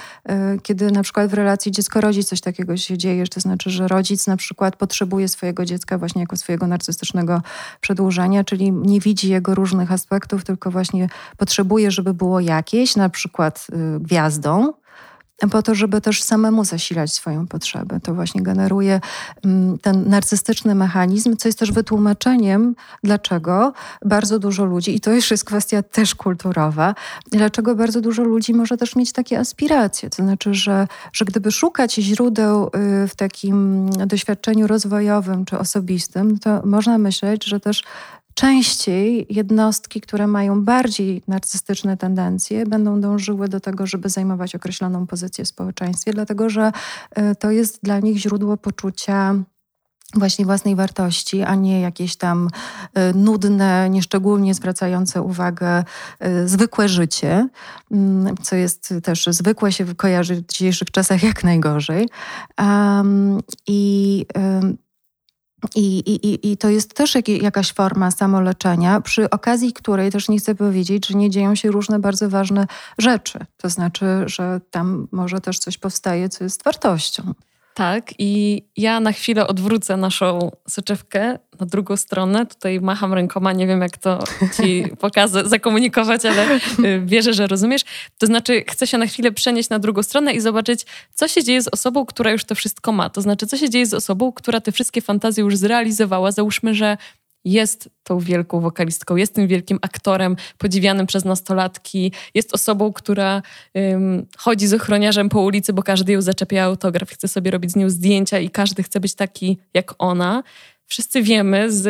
kiedy na przykład w relacji dziecko-rodzic coś takiego się dzieje, to znaczy, że rodzic na przykład potrzebuje swojego dziecka właśnie jako swojego narcystycznego przedłużenia, czyli nie widzi jego różnych aspektów, tylko właśnie potrzebuje, żeby było jakieś, na przykład gwiazdą, po to, żeby też samemu zasilać swoją potrzebę. To właśnie generuje mm, ten narcystyczny mechanizm, co jest też wytłumaczeniem, dlaczego bardzo dużo ludzi, i to już jest kwestia też kulturowa, dlaczego bardzo dużo ludzi może też mieć takie aspiracje. To znaczy, że, że gdyby szukać źródeł y, w takim doświadczeniu rozwojowym czy osobistym, to można myśleć, że też częściej jednostki, które mają bardziej narcystyczne tendencje, będą dążyły do tego, żeby zajmować określoną pozycję w społeczeństwie, dlatego że e, to jest dla nich źródło poczucia właśnie własnej wartości, a nie jakieś tam e, nudne, nieszczególnie zwracające uwagę e, zwykłe życie, mm, co jest też zwykłe się kojarzy w dzisiejszych czasach jak najgorzej. I i, i, I to jest też jak, jakaś forma samoleczenia, przy okazji której też nie chcę powiedzieć, że nie dzieją się różne bardzo ważne rzeczy. To znaczy, że tam może też coś powstaje, co jest wartością. Tak, i ja na chwilę odwrócę naszą soczewkę na drugą stronę. Tutaj macham rękoma, nie wiem jak to ci pokazać, zakomunikować, ale y, wierzę, że rozumiesz. To znaczy, chcę się na chwilę przenieść na drugą stronę i zobaczyć, co się dzieje z osobą, która już to wszystko ma. To znaczy, co się dzieje z osobą, która te wszystkie fantazje już zrealizowała. Załóżmy, że jest tą wielką wokalistką, jest tym wielkim aktorem podziwianym przez nastolatki, jest osobą, która chodzi z ochroniarzem po ulicy, bo każdy ją zaczepia autograf, chce sobie robić z nią zdjęcia i każdy chce być taki jak ona. Wszyscy wiemy z,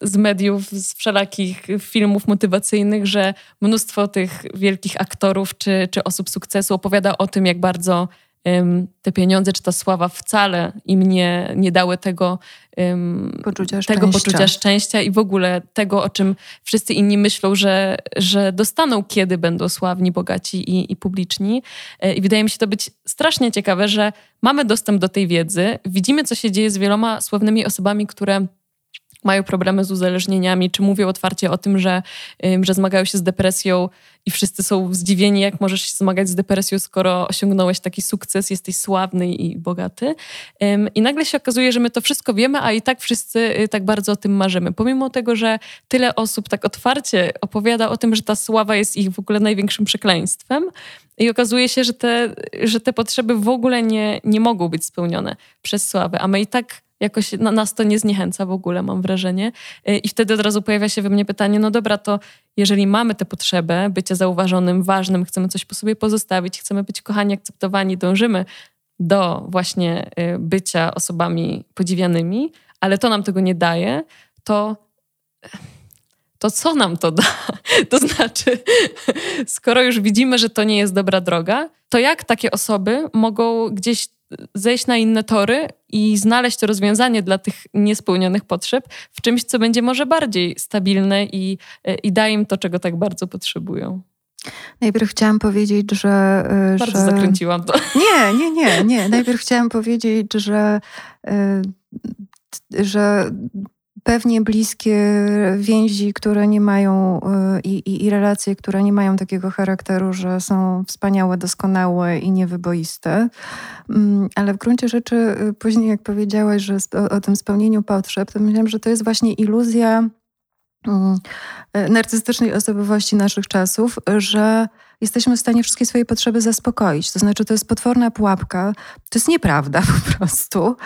z mediów, z wszelakich filmów motywacyjnych, że mnóstwo tych wielkich aktorów czy, czy osób sukcesu opowiada o tym, jak bardzo te pieniądze czy ta sława wcale im nie, nie dały tego, poczucia, tego poczucia szczęścia i w ogóle tego, o czym wszyscy inni myślą, że, że dostaną, kiedy będą sławni, bogaci i, i publiczni. E, I wydaje mi się to być strasznie ciekawe, że mamy dostęp do tej wiedzy, widzimy, co się dzieje z wieloma sławnymi osobami, które mają problemy z uzależnieniami, czy mówią otwarcie o tym, że, że zmagają się z depresją i wszyscy są zdziwieni, jak możesz się zmagać z depresją, skoro osiągnąłeś taki sukces, jesteś sławny i bogaty. I nagle się okazuje, że my to wszystko wiemy, a i tak wszyscy y, tak bardzo o tym marzymy. Pomimo tego, że tyle osób tak otwarcie opowiada o tym, że ta sława jest ich w ogóle największym przekleństwem, i okazuje się, że te, że te potrzeby w ogóle nie, nie mogą być spełnione przez sławę, a my i tak Jakoś nas to nie zniechęca w ogóle, mam wrażenie. Y, I wtedy od razu pojawia się we mnie pytanie, no dobra, to jeżeli mamy tę potrzebę bycia zauważonym, ważnym, chcemy coś po sobie pozostawić, chcemy być kochani, akceptowani, dążymy do właśnie y, bycia osobami podziwianymi, ale to nam tego nie daje, to to co nam to da? To znaczy, skoro już widzimy, że to nie jest dobra droga, to jak takie osoby mogą gdzieś zejść na inne tory i znaleźć rozwiązanie dla tych niespełnionych potrzeb w czymś, co będzie może bardziej stabilne i, i da im to, czego tak bardzo potrzebują. Najpierw chciałam powiedzieć, że. E, bardzo że... zakręciłam to. Nie, nie, nie, nie. Najpierw chciałam powiedzieć, że, e, że pewnie bliskie więzi, które nie mają y, i, i, i, relacje, które nie mają takiego charakteru, że są wspaniałe, doskonałe i niewyboiste. Mm, ale w gruncie rzeczy y, później, jak powiedziałaś, że o, o tym spełnieniu potrzeb, to myślałam, że to jest właśnie iluzja mm, y, narcystycznej osobowości naszych czasów, że jesteśmy w stanie wszystkie swoje potrzeby zaspokoić. To znaczy, to jest potworna pułapka. To jest nieprawda po prostu.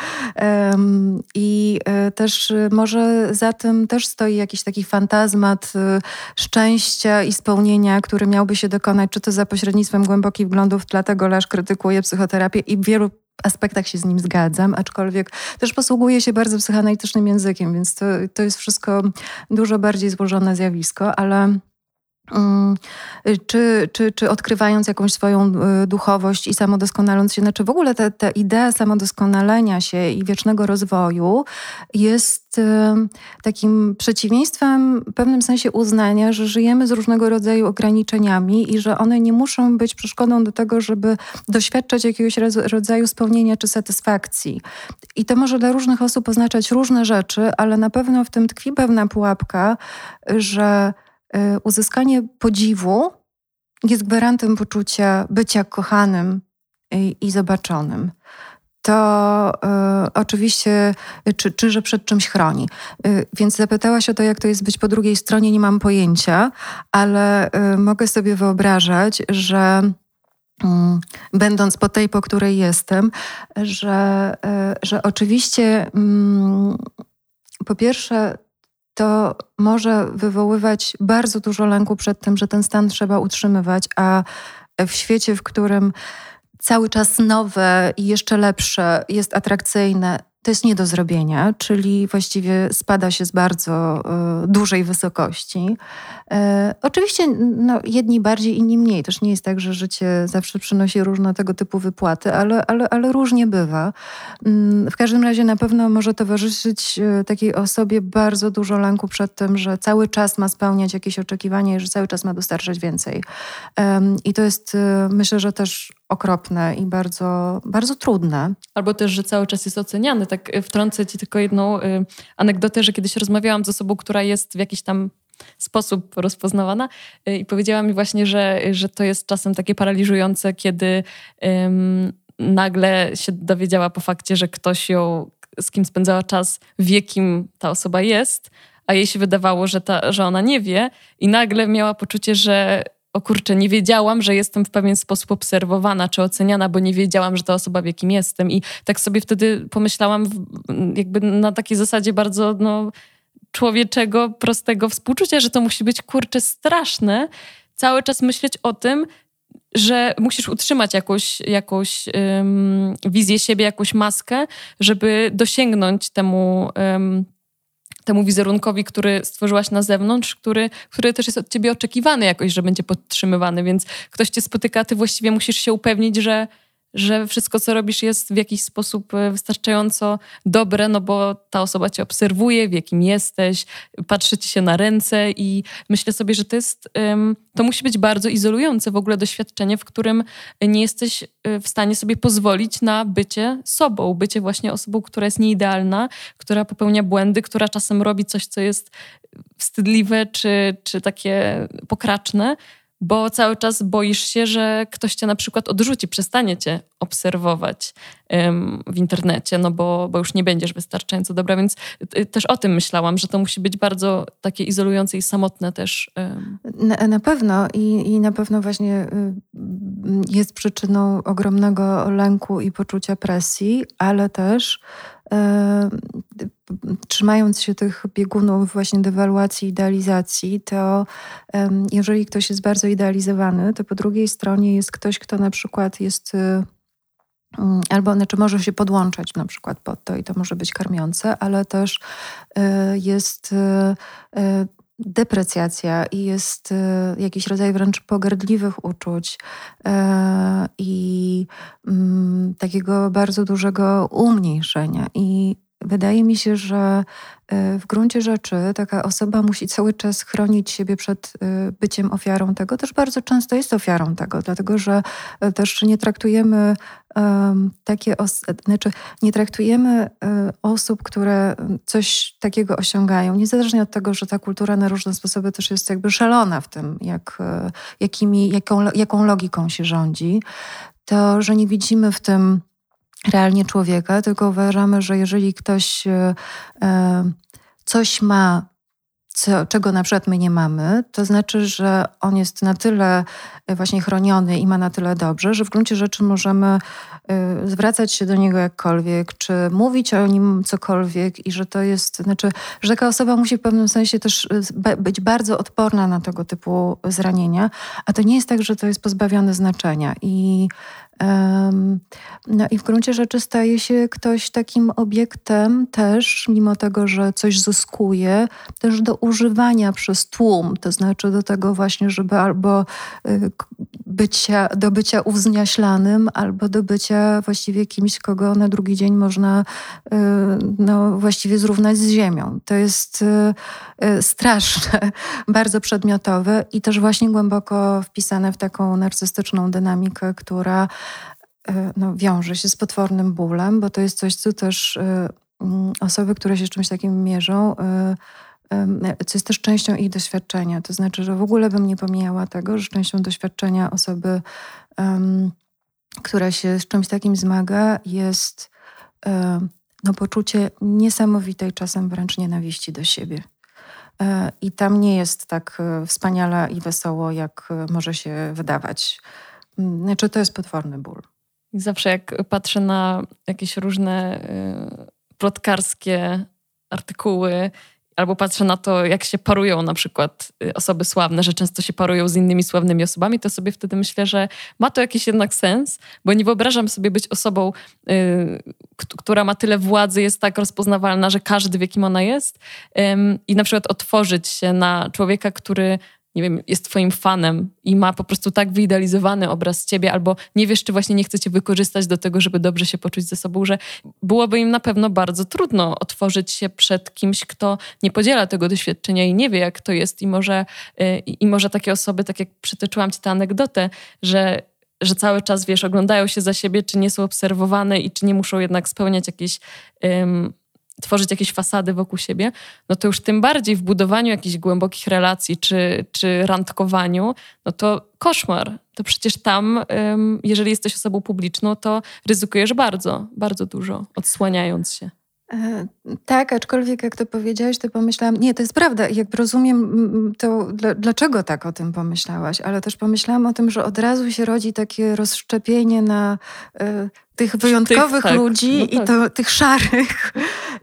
I y, też y, może za tym też stoi jakiś taki fantazmat y, szczęścia i spełnienia, który miałby się dokonać, czy to za pośrednictwem głębokich wglądów, dlatego Lasz krytykuje psychoterapię i wielu aspektach się z nim zgadzam, aczkolwiek też posługuje się bardzo psychoanalitycznym językiem, więc to, to jest wszystko dużo bardziej złożone zjawisko, ale czy, czy, czy odkrywając jakąś swoją y, duchowość i samodoskonaląc się, znaczy w ogóle ta, ta idea samodoskonalenia się i wiecznego rozwoju jest y, takim przeciwieństwem w pewnym sensie uznania, że żyjemy z różnego rodzaju ograniczeniami i że one nie muszą być przeszkodą do tego, żeby doświadczać jakiegoś rodzaju spełnienia czy satysfakcji. I to może dla różnych osób oznaczać różne rzeczy, ale na pewno w tym tkwi pewna pułapka, że Y, uzyskanie podziwu jest gwarantem poczucia bycia kochanym i, i zobaczonym. To y, oczywiście, czy, czy że przed czymś chroni. Y, więc zapytałaś o to, jak to jest być po drugiej stronie, nie mam pojęcia, ale y, mogę sobie wyobrażać, że mm, będąc po tej, po której jestem, że, że oczywiście mm, po pierwsze to może wywoływać bardzo dużo lęku przed tym, że ten stan trzeba utrzymywać, a w świecie, w którym cały czas nowe i jeszcze lepsze jest atrakcyjne, to jest nie do zrobienia, czyli właściwie spada się z bardzo y, dużej wysokości. Y, oczywiście no, jedni bardziej, inni mniej. Też nie jest tak, że życie zawsze przynosi różne tego typu wypłaty, ale, ale, ale różnie bywa. Y, w każdym razie na pewno może towarzyszyć takiej osobie bardzo dużo lęku przed tym, że cały czas ma spełniać jakieś oczekiwania i że cały czas ma dostarczać więcej. I to jest myślę, że też okropne i bardzo, bardzo trudne. Albo też, że cały czas jest oceniany. Tak y, wtrącę ci tylko jedną y, anegdotę, że kiedyś rozmawiałam z osobą, która jest w jakiś tam sposób rozpoznawana y, i powiedziała mi właśnie, że, że to jest czasem takie paraliżujące, kiedy nagle się dowiedziała po fakcie, że ktoś ją, z kim spędzała czas, wie kim ta osoba jest, a jej się wydawało, że, ta, że ona nie wie i nagle miała poczucie, że o kurczę, nie wiedziałam, że jestem w pewien sposób obserwowana czy oceniana, bo nie wiedziałam, że ta osoba wie, kim jestem. I tak sobie wtedy pomyślałam, jakby na takiej zasadzie bardzo no, człowieczego, prostego współczucia, że to musi być kurczę straszne. Cały czas myśleć o tym, że musisz utrzymać jakąś, jakąś um, wizję siebie, jakąś maskę, żeby dosięgnąć temu. Um, temu wizerunkowi, który stworzyłaś na zewnątrz, który, który też jest od ciebie oczekiwany jakoś, że będzie podtrzymywany, więc ktoś cię spotyka, ty właściwie musisz się upewnić, że że wszystko, co robisz, jest w jakiś sposób e, wystarczająco dobre, no bo ta osoba cię obserwuje, w jakim jesteś, patrzy ci się na ręce i myślę sobie, że to jest, to musi być bardzo izolujące w ogóle doświadczenie, w którym nie jesteś e, w stanie sobie pozwolić na bycie sobą, bycie właśnie osobą, która jest nieidealna, która popełnia błędy, która czasem robi coś, co jest wstydliwe czy, czy takie pokraczne, bo cały czas boisz się, że ktoś cię na przykład odrzuci, przestanie cię obserwować w internecie, no bo, bo już nie będziesz wystarczająco dobra, więc y, też o tym myślałam, że to musi być bardzo takie izolujące i samotne też. Na, na, pewno I, i na pewno właśnie y, jest przyczyną ogromnego lęku i poczucia presji, ale też trzymając się tych biegunów właśnie dewaluacji, idealizacji, to jeżeli ktoś jest bardzo idealizowany, to po drugiej stronie jest ktoś, kto na przykład jest y, mm, albo znaczy może się podłączać na przykład pod to i to może być karmiące, ale też y, jest y, deprecjacja i jest jakiś rodzaj wręcz pogardliwych uczuć i mm, takiego bardzo dużego umniejszenia. I Wydaje mi się, że e, w gruncie rzeczy taka osoba musi cały czas chronić siebie przed e, byciem ofiarą tego. Też bardzo często jest ofiarą tego, dlatego że e, też nie traktujemy takie znaczy nie traktujemy osób, które coś takiego osiągają, niezależnie od tego, że ta kultura na różne sposoby też jest jakby szalona w tym, jak, jakimi, jaką, jaką logiką się rządzi, to że nie widzimy w tym realnie człowieka, tylko uważamy, że jeżeli ktoś e, e, coś ma, co, czego na przykład my nie mamy, to znaczy, że on jest na tyle e, właśnie chroniony i ma na tyle dobrze, że w gruncie rzeczy możemy zwracać się do niego jakkolwiek, czy mówić o nim cokolwiek i że to jest, znaczy, że taka osoba musi w pewnym sensie też być bardzo odporna na tego typu zranienia, a to nie jest tak, że to jest pozbawione znaczenia i no i w gruncie rzeczy staje się ktoś takim obiektem też, mimo tego, że coś zyskuje, też do używania przez tłum, to znaczy do tego właśnie, żeby albo y, bycia, do bycia uwzniaślanym, albo do bycia właściwie kimś, kogo na drugi dzień można y, no, właściwie zrównać z ziemią. To jest y, straszne, bardzo przedmiotowe i też właśnie głęboko wpisane w taką narcystyczną dynamikę, która no, wiąże się z potwornym bólem, bo to jest coś, co też e, mm, osoby, które się z czymś takim mierzą, e, co jest też częścią ich doświadczenia. To znaczy, że w ogóle bym nie pomijała tego, że częścią doświadczenia osoby, która się z czymś takim zmaga, jest no, poczucie niesamowitej, czasem wręcz nienawiści do siebie. I tam nie jest tak wspaniale i wesoło, jak może się wydawać. Mm, znaczy, to jest potworny ból. Zawsze jak patrzę na jakieś różne y, plotkarskie artykuły albo patrzę na to, jak się parują na przykład y, osoby sławne, że często się parują z innymi sławnymi osobami, to sobie wtedy myślę, że ma to jakiś jednak sens, bo nie wyobrażam sobie być osobą, y, która ma tyle władzy, jest tak rozpoznawalna, że każdy wie, kim ona jest i na przykład otworzyć się na człowieka, który nie wiem, jest twoim fanem i ma po prostu tak wyidealizowany obraz ciebie, albo nie wiesz, czy właśnie nie chce cię wykorzystać do tego, żeby dobrze się poczuć ze sobą, że byłoby im na pewno bardzo trudno otworzyć się przed kimś, kto nie podziela tego doświadczenia i nie wie, jak to jest. I może, y, i może takie osoby, tak jak przytoczyłam ci tę anegdotę, że że cały czas, wiesz, oglądają się za siebie, czy nie są obserwowane i czy nie muszą jednak spełniać jakieś um, tworzyć jakieś fasady wokół siebie, no to już tym bardziej w budowaniu jakichś głębokich relacji czy, czy randkowaniu, no to koszmar. To przecież tam, jeżeli jesteś osobą publiczną, to ryzykujesz bardzo, bardzo dużo, odsłaniając się. E, tak, aczkolwiek jak to powiedziałaś, to pomyślałam, nie, to jest prawda, jak rozumiem to, dlaczego tak o tym pomyślałaś, ale też pomyślałam o tym, że od razu się rodzi takie rozszczepienie na y, tych wyjątkowych tych, tak. ludzi no tak. i to, tych szarych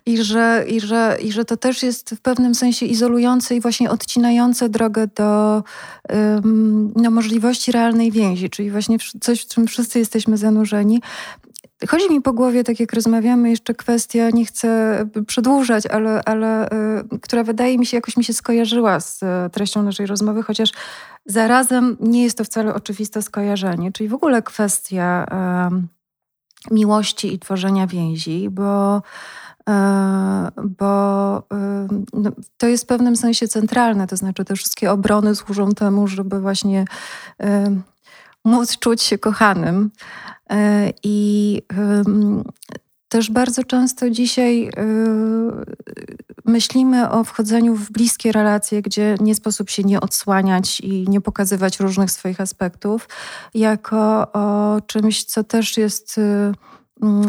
i że, i, że, i że to też jest w pewnym sensie izolujące i właśnie odcinające drogę do no, możliwości realnej więzi, czyli właśnie coś, w czym wszyscy jesteśmy zanurzeni. Chodzi mi po głowie, tak jak rozmawiamy, jeszcze kwestia, nie chcę przedłużać, ale, ale y, która wydaje mi się, jakoś mi się skojarzyła z y, treścią naszej rozmowy, chociaż zarazem nie jest to wcale oczywiste skojarzenie, czyli w ogóle kwestia y, miłości i tworzenia więzi, bo e, bo no, to jest w pewnym sensie centralne, to znaczy te wszystkie obrony służą temu, żeby właśnie móc czuć się kochanym. E, I też bardzo często dzisiaj e, myślimy o wchodzeniu w bliskie relacje, gdzie nie sposób się nie odsłaniać i nie pokazywać różnych swoich aspektów, jako o czymś, co też jest e,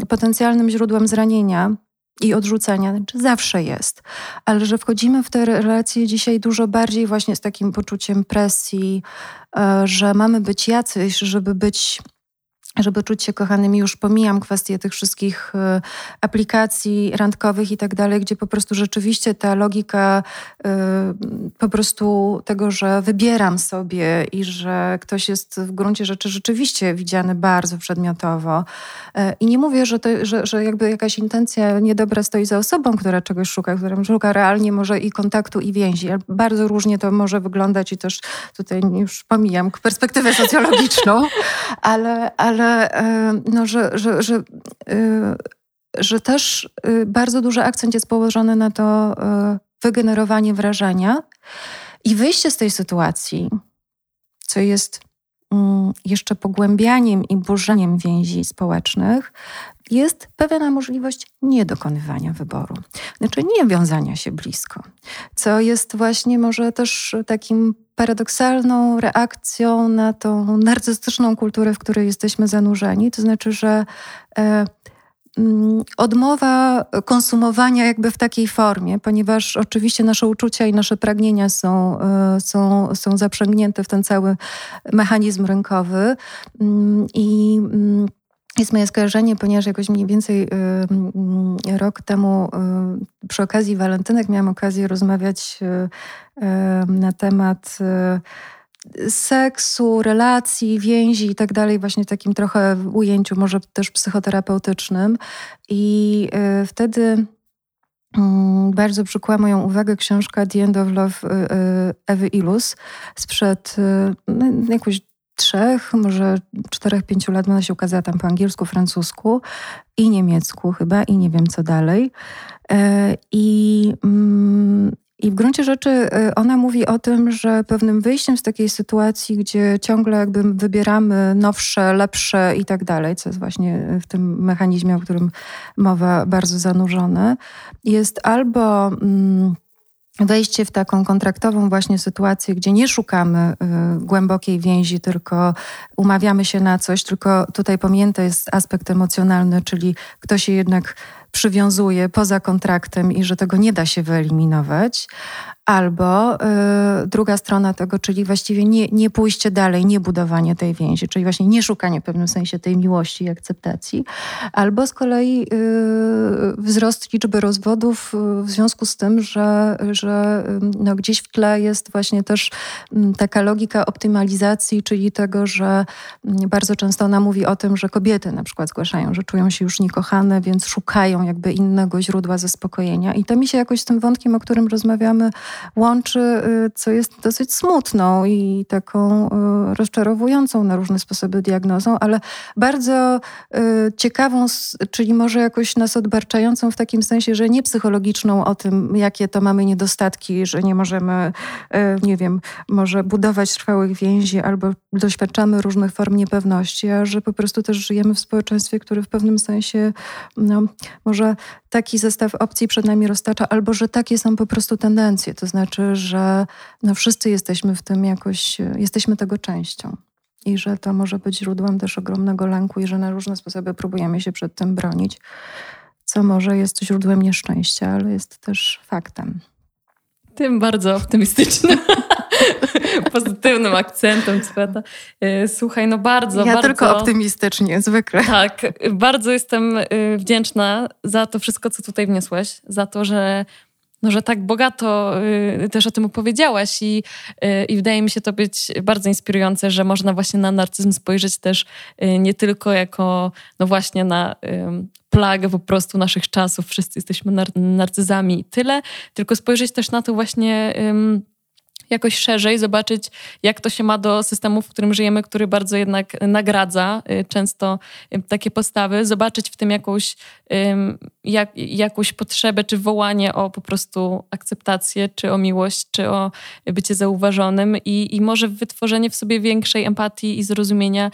potencjalnym źródłem zranienia i odrzucenia, znaczy zawsze jest, ale że wchodzimy w te relacje dzisiaj dużo bardziej właśnie z takim poczuciem presji, że mamy być jacyś, żeby być żeby czuć się kochanymi, już pomijam kwestię tych wszystkich e, aplikacji randkowych i tak dalej, gdzie po prostu rzeczywiście ta logika e, po prostu tego, że wybieram sobie i że ktoś jest w gruncie rzeczy rzeczywiście widziany bardzo przedmiotowo. E, I nie mówię, że, to, że, że jakby jakaś intencja niedobra stoi za osobą, która czegoś szuka, która szuka realnie może i kontaktu, i więzi. Bardzo różnie to może wyglądać i też tutaj już pomijam perspektywę socjologiczną, ale, ale E, no, że, że, że, e, że też e, bardzo duży akcent jest położony na to wygenerowanie wrażenia i wyjście z tej sytuacji, co jest mm, jeszcze pogłębianiem i burzeniem więzi społecznych, jest pewna możliwość niedokonywania wyboru. Znaczy nie wiązania się blisko, co jest właśnie może też takim paradoksalną reakcją na tą narcystyczną kulturę, w której jesteśmy zanurzeni. To znaczy, że e, mm, odmowa konsumowania jakby w takiej formie, ponieważ oczywiście nasze uczucia i nasze pragnienia są, e, są, są zaprzęgnięte w ten cały mechanizm rynkowy mm, i mm, jest moje skojarzenie, ponieważ jakoś mniej więcej y, y, rok temu y, przy okazji walentynek miałam okazję rozmawiać na temat seksu, relacji, więzi i tak dalej, właśnie takim trochę ujęciu, może też psychoterapeutycznym. I wtedy mm, bardzo przykuła moją uwagę książka The End of Love Ewy Ilus sprzed no, jakoś trzech, może czterech, pięciu lat ona się ukazała tam po angielsku, francusku i niemiecku chyba i nie wiem co dalej. E, I, mm, i w gruncie rzeczy e, ona mówi o tym, że pewnym wyjściem z takiej sytuacji, gdzie ciągle jakby wybieramy nowsze, lepsze i tak dalej, co jest właśnie w tym mechanizmie, o którym mowa bardzo zanurzone, jest albo... Mm, wejście w taką kontraktową właśnie sytuację, gdzie nie szukamy y, głębokiej więzi, tylko umawiamy się na coś, tylko tutaj pamięta jest aspekt emocjonalny, czyli ktoś się jednak przywiązuje poza kontraktem i że tego nie da się wyeliminować, Albo y, druga strona tego, czyli właściwie nie, nie pójście dalej, nie budowanie tej więzi, czyli właśnie nie szukanie w pewnym sensie tej miłości i akceptacji, albo z kolei y, wzrost liczby rozwodów y, w związku z tym, że, że y, no, gdzieś w tle jest właśnie też mm, taka logika optymalizacji, czyli tego, że mm, bardzo często ona mówi o tym, że kobiety na przykład zgłaszają, że czują się już niekochane, więc szukają jakby innego źródła zaspokojenia. I to mi się jakoś z tym wątkiem, o którym rozmawiamy, łączy, y, co jest dosyć smutną i taką y, rozczarowującą na różne sposoby diagnozą, ale bardzo y, ciekawą, czyli może jakoś nas odbarczającą w takim sensie, że nie psychologiczną o tym, jakie to mamy niedostatki, że nie możemy, nie wiem, może budować trwałych więzi albo doświadczamy różnych form niepewności, a że po prostu też żyjemy w społeczeństwie, które w pewnym sensie no, może taki zestaw opcji przed nami roztacza, albo że takie są po prostu tendencje. To znaczy, że no wszyscy jesteśmy w tym jakoś, jesteśmy tego częścią. I że to może być źródłem też ogromnego lęku, i że na różne sposoby próbujemy się przed tym bronić, co może jest źródłem nieszczęścia, ale jest też faktem. Tym bardzo optymistycznym, pozytywnym akcentem Cweta. E, słuchaj, no bardzo, ja bardzo... tylko optymistycznie, zwykle. Tak, bardzo jestem e, wdzięczna za to wszystko, co tutaj wniosłeś, za to, że no, że tak bogato y, też o tym opowiedziałaś i, y, i wydaje mi się to być bardzo inspirujące, że można właśnie na narcyzm spojrzeć też y, nie tylko jako no właśnie na plagę po prostu naszych czasów, wszyscy jesteśmy nar narcyzami i tyle, tylko spojrzeć też na to właśnie jakoś szerzej, zobaczyć, jak to się ma do systemu, w którym żyjemy, który bardzo jednak nagradza y, często y, takie postawy, zobaczyć w tym jakąś, jak, jakąś potrzebę, czy wołanie o po prostu akceptację, czy o miłość, czy o bycie zauważonym i, i może wytworzenie w sobie większej empatii i zrozumienia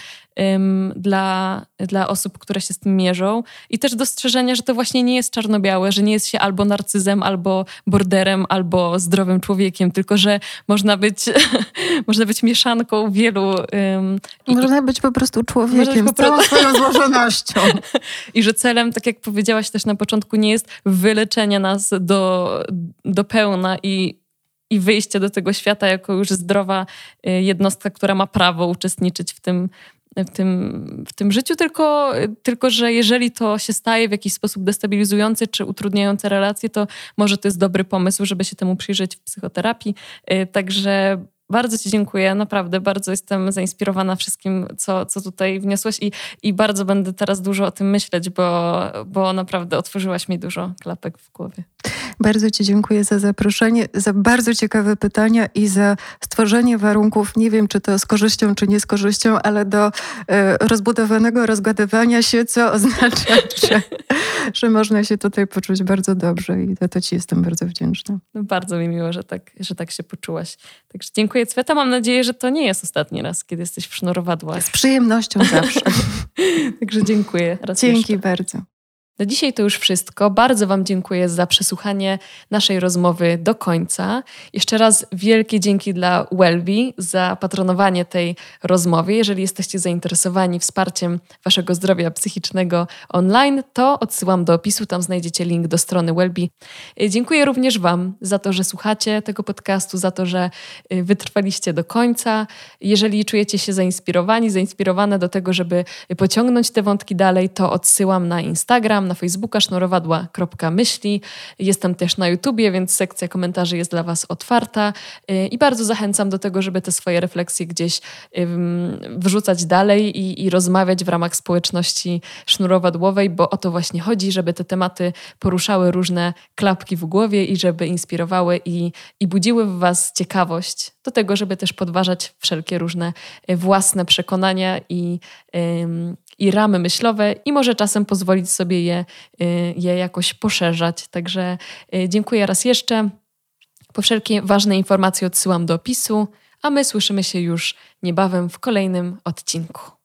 dla, dla osób, które się z tym mierzą. I też dostrzeżenie, że to właśnie nie jest czarno-białe, że nie jest się albo narcyzem, albo borderem, albo zdrowym człowiekiem, tylko że można być, można być mieszanką wielu. Um, można być po prostu człowiekiem z całą swoją złożonością. I że celem, tak jak powiedziałaś też na początku, nie jest wyleczenie nas do, do pełna i i wyjście do tego świata jako już zdrowa y, jednostka, która ma prawo uczestniczyć w tym, w tym, w tym życiu, tylko, tylko że jeżeli to się staje w jakiś sposób destabilizujący czy utrudniający relacje, to może to jest dobry pomysł, żeby się temu przyjrzeć w psychoterapii. Y, także bardzo Ci dziękuję, naprawdę bardzo jestem zainspirowana wszystkim, co, co tutaj wniosłeś i, i bardzo będę teraz dużo o tym myśleć, bo, bo naprawdę otworzyłaś mi dużo klapek w głowie. Bardzo Ci dziękuję za zaproszenie, za bardzo ciekawe pytania i za stworzenie warunków, nie wiem czy to z korzyścią, czy nie z korzyścią, ale do e, rozbudowanego rozgadywania się, co oznacza, że, że można się tutaj poczuć bardzo dobrze i za to Ci jestem bardzo wdzięczna. No bardzo mi miło, że tak, że tak się poczułaś. Także dziękuję Cweta. Mam nadzieję, że to nie jest ostatni raz, kiedy jesteś w sznurowadłach. Z przyjemnością zawsze. Także dziękuję. Raz Dzięki jeszcze. bardzo. Na dzisiaj to już wszystko. Bardzo Wam dziękuję za przesłuchanie naszej rozmowy do końca. Jeszcze raz wielkie dzięki dla Wellbe za patronowanie tej rozmowy. Jeżeli jesteście zainteresowani wsparciem Waszego zdrowia psychicznego online, to odsyłam do opisu, tam znajdziecie link do strony Wellbe. Dziękuję również Wam za to, że słuchacie tego podcastu, za to, że y, wytrwaliście do końca. Jeżeli czujecie się zainspirowani, zainspirowane do tego, żeby pociągnąć te wątki dalej, to odsyłam na Instagram na Facebooka sznurowadła.myśli. Jestem też na YouTubie, więc sekcja komentarzy jest dla Was otwarta y, i bardzo zachęcam do tego, żeby te swoje refleksje gdzieś wrzucać dalej i, i rozmawiać w ramach społeczności sznurowadłowej, bo o to właśnie chodzi, żeby te tematy poruszały różne klapki w głowie i żeby inspirowały i, i budziły w Was ciekawość do tego, żeby też podważać wszelkie różne y, własne przekonania i, i ramy myślowe i może czasem pozwolić sobie je, y, je jakoś poszerzać. Także y, dziękuję raz jeszcze. Po wszelkie ważne informacje odsyłam do opisu, a my słyszymy się już niebawem w kolejnym odcinku.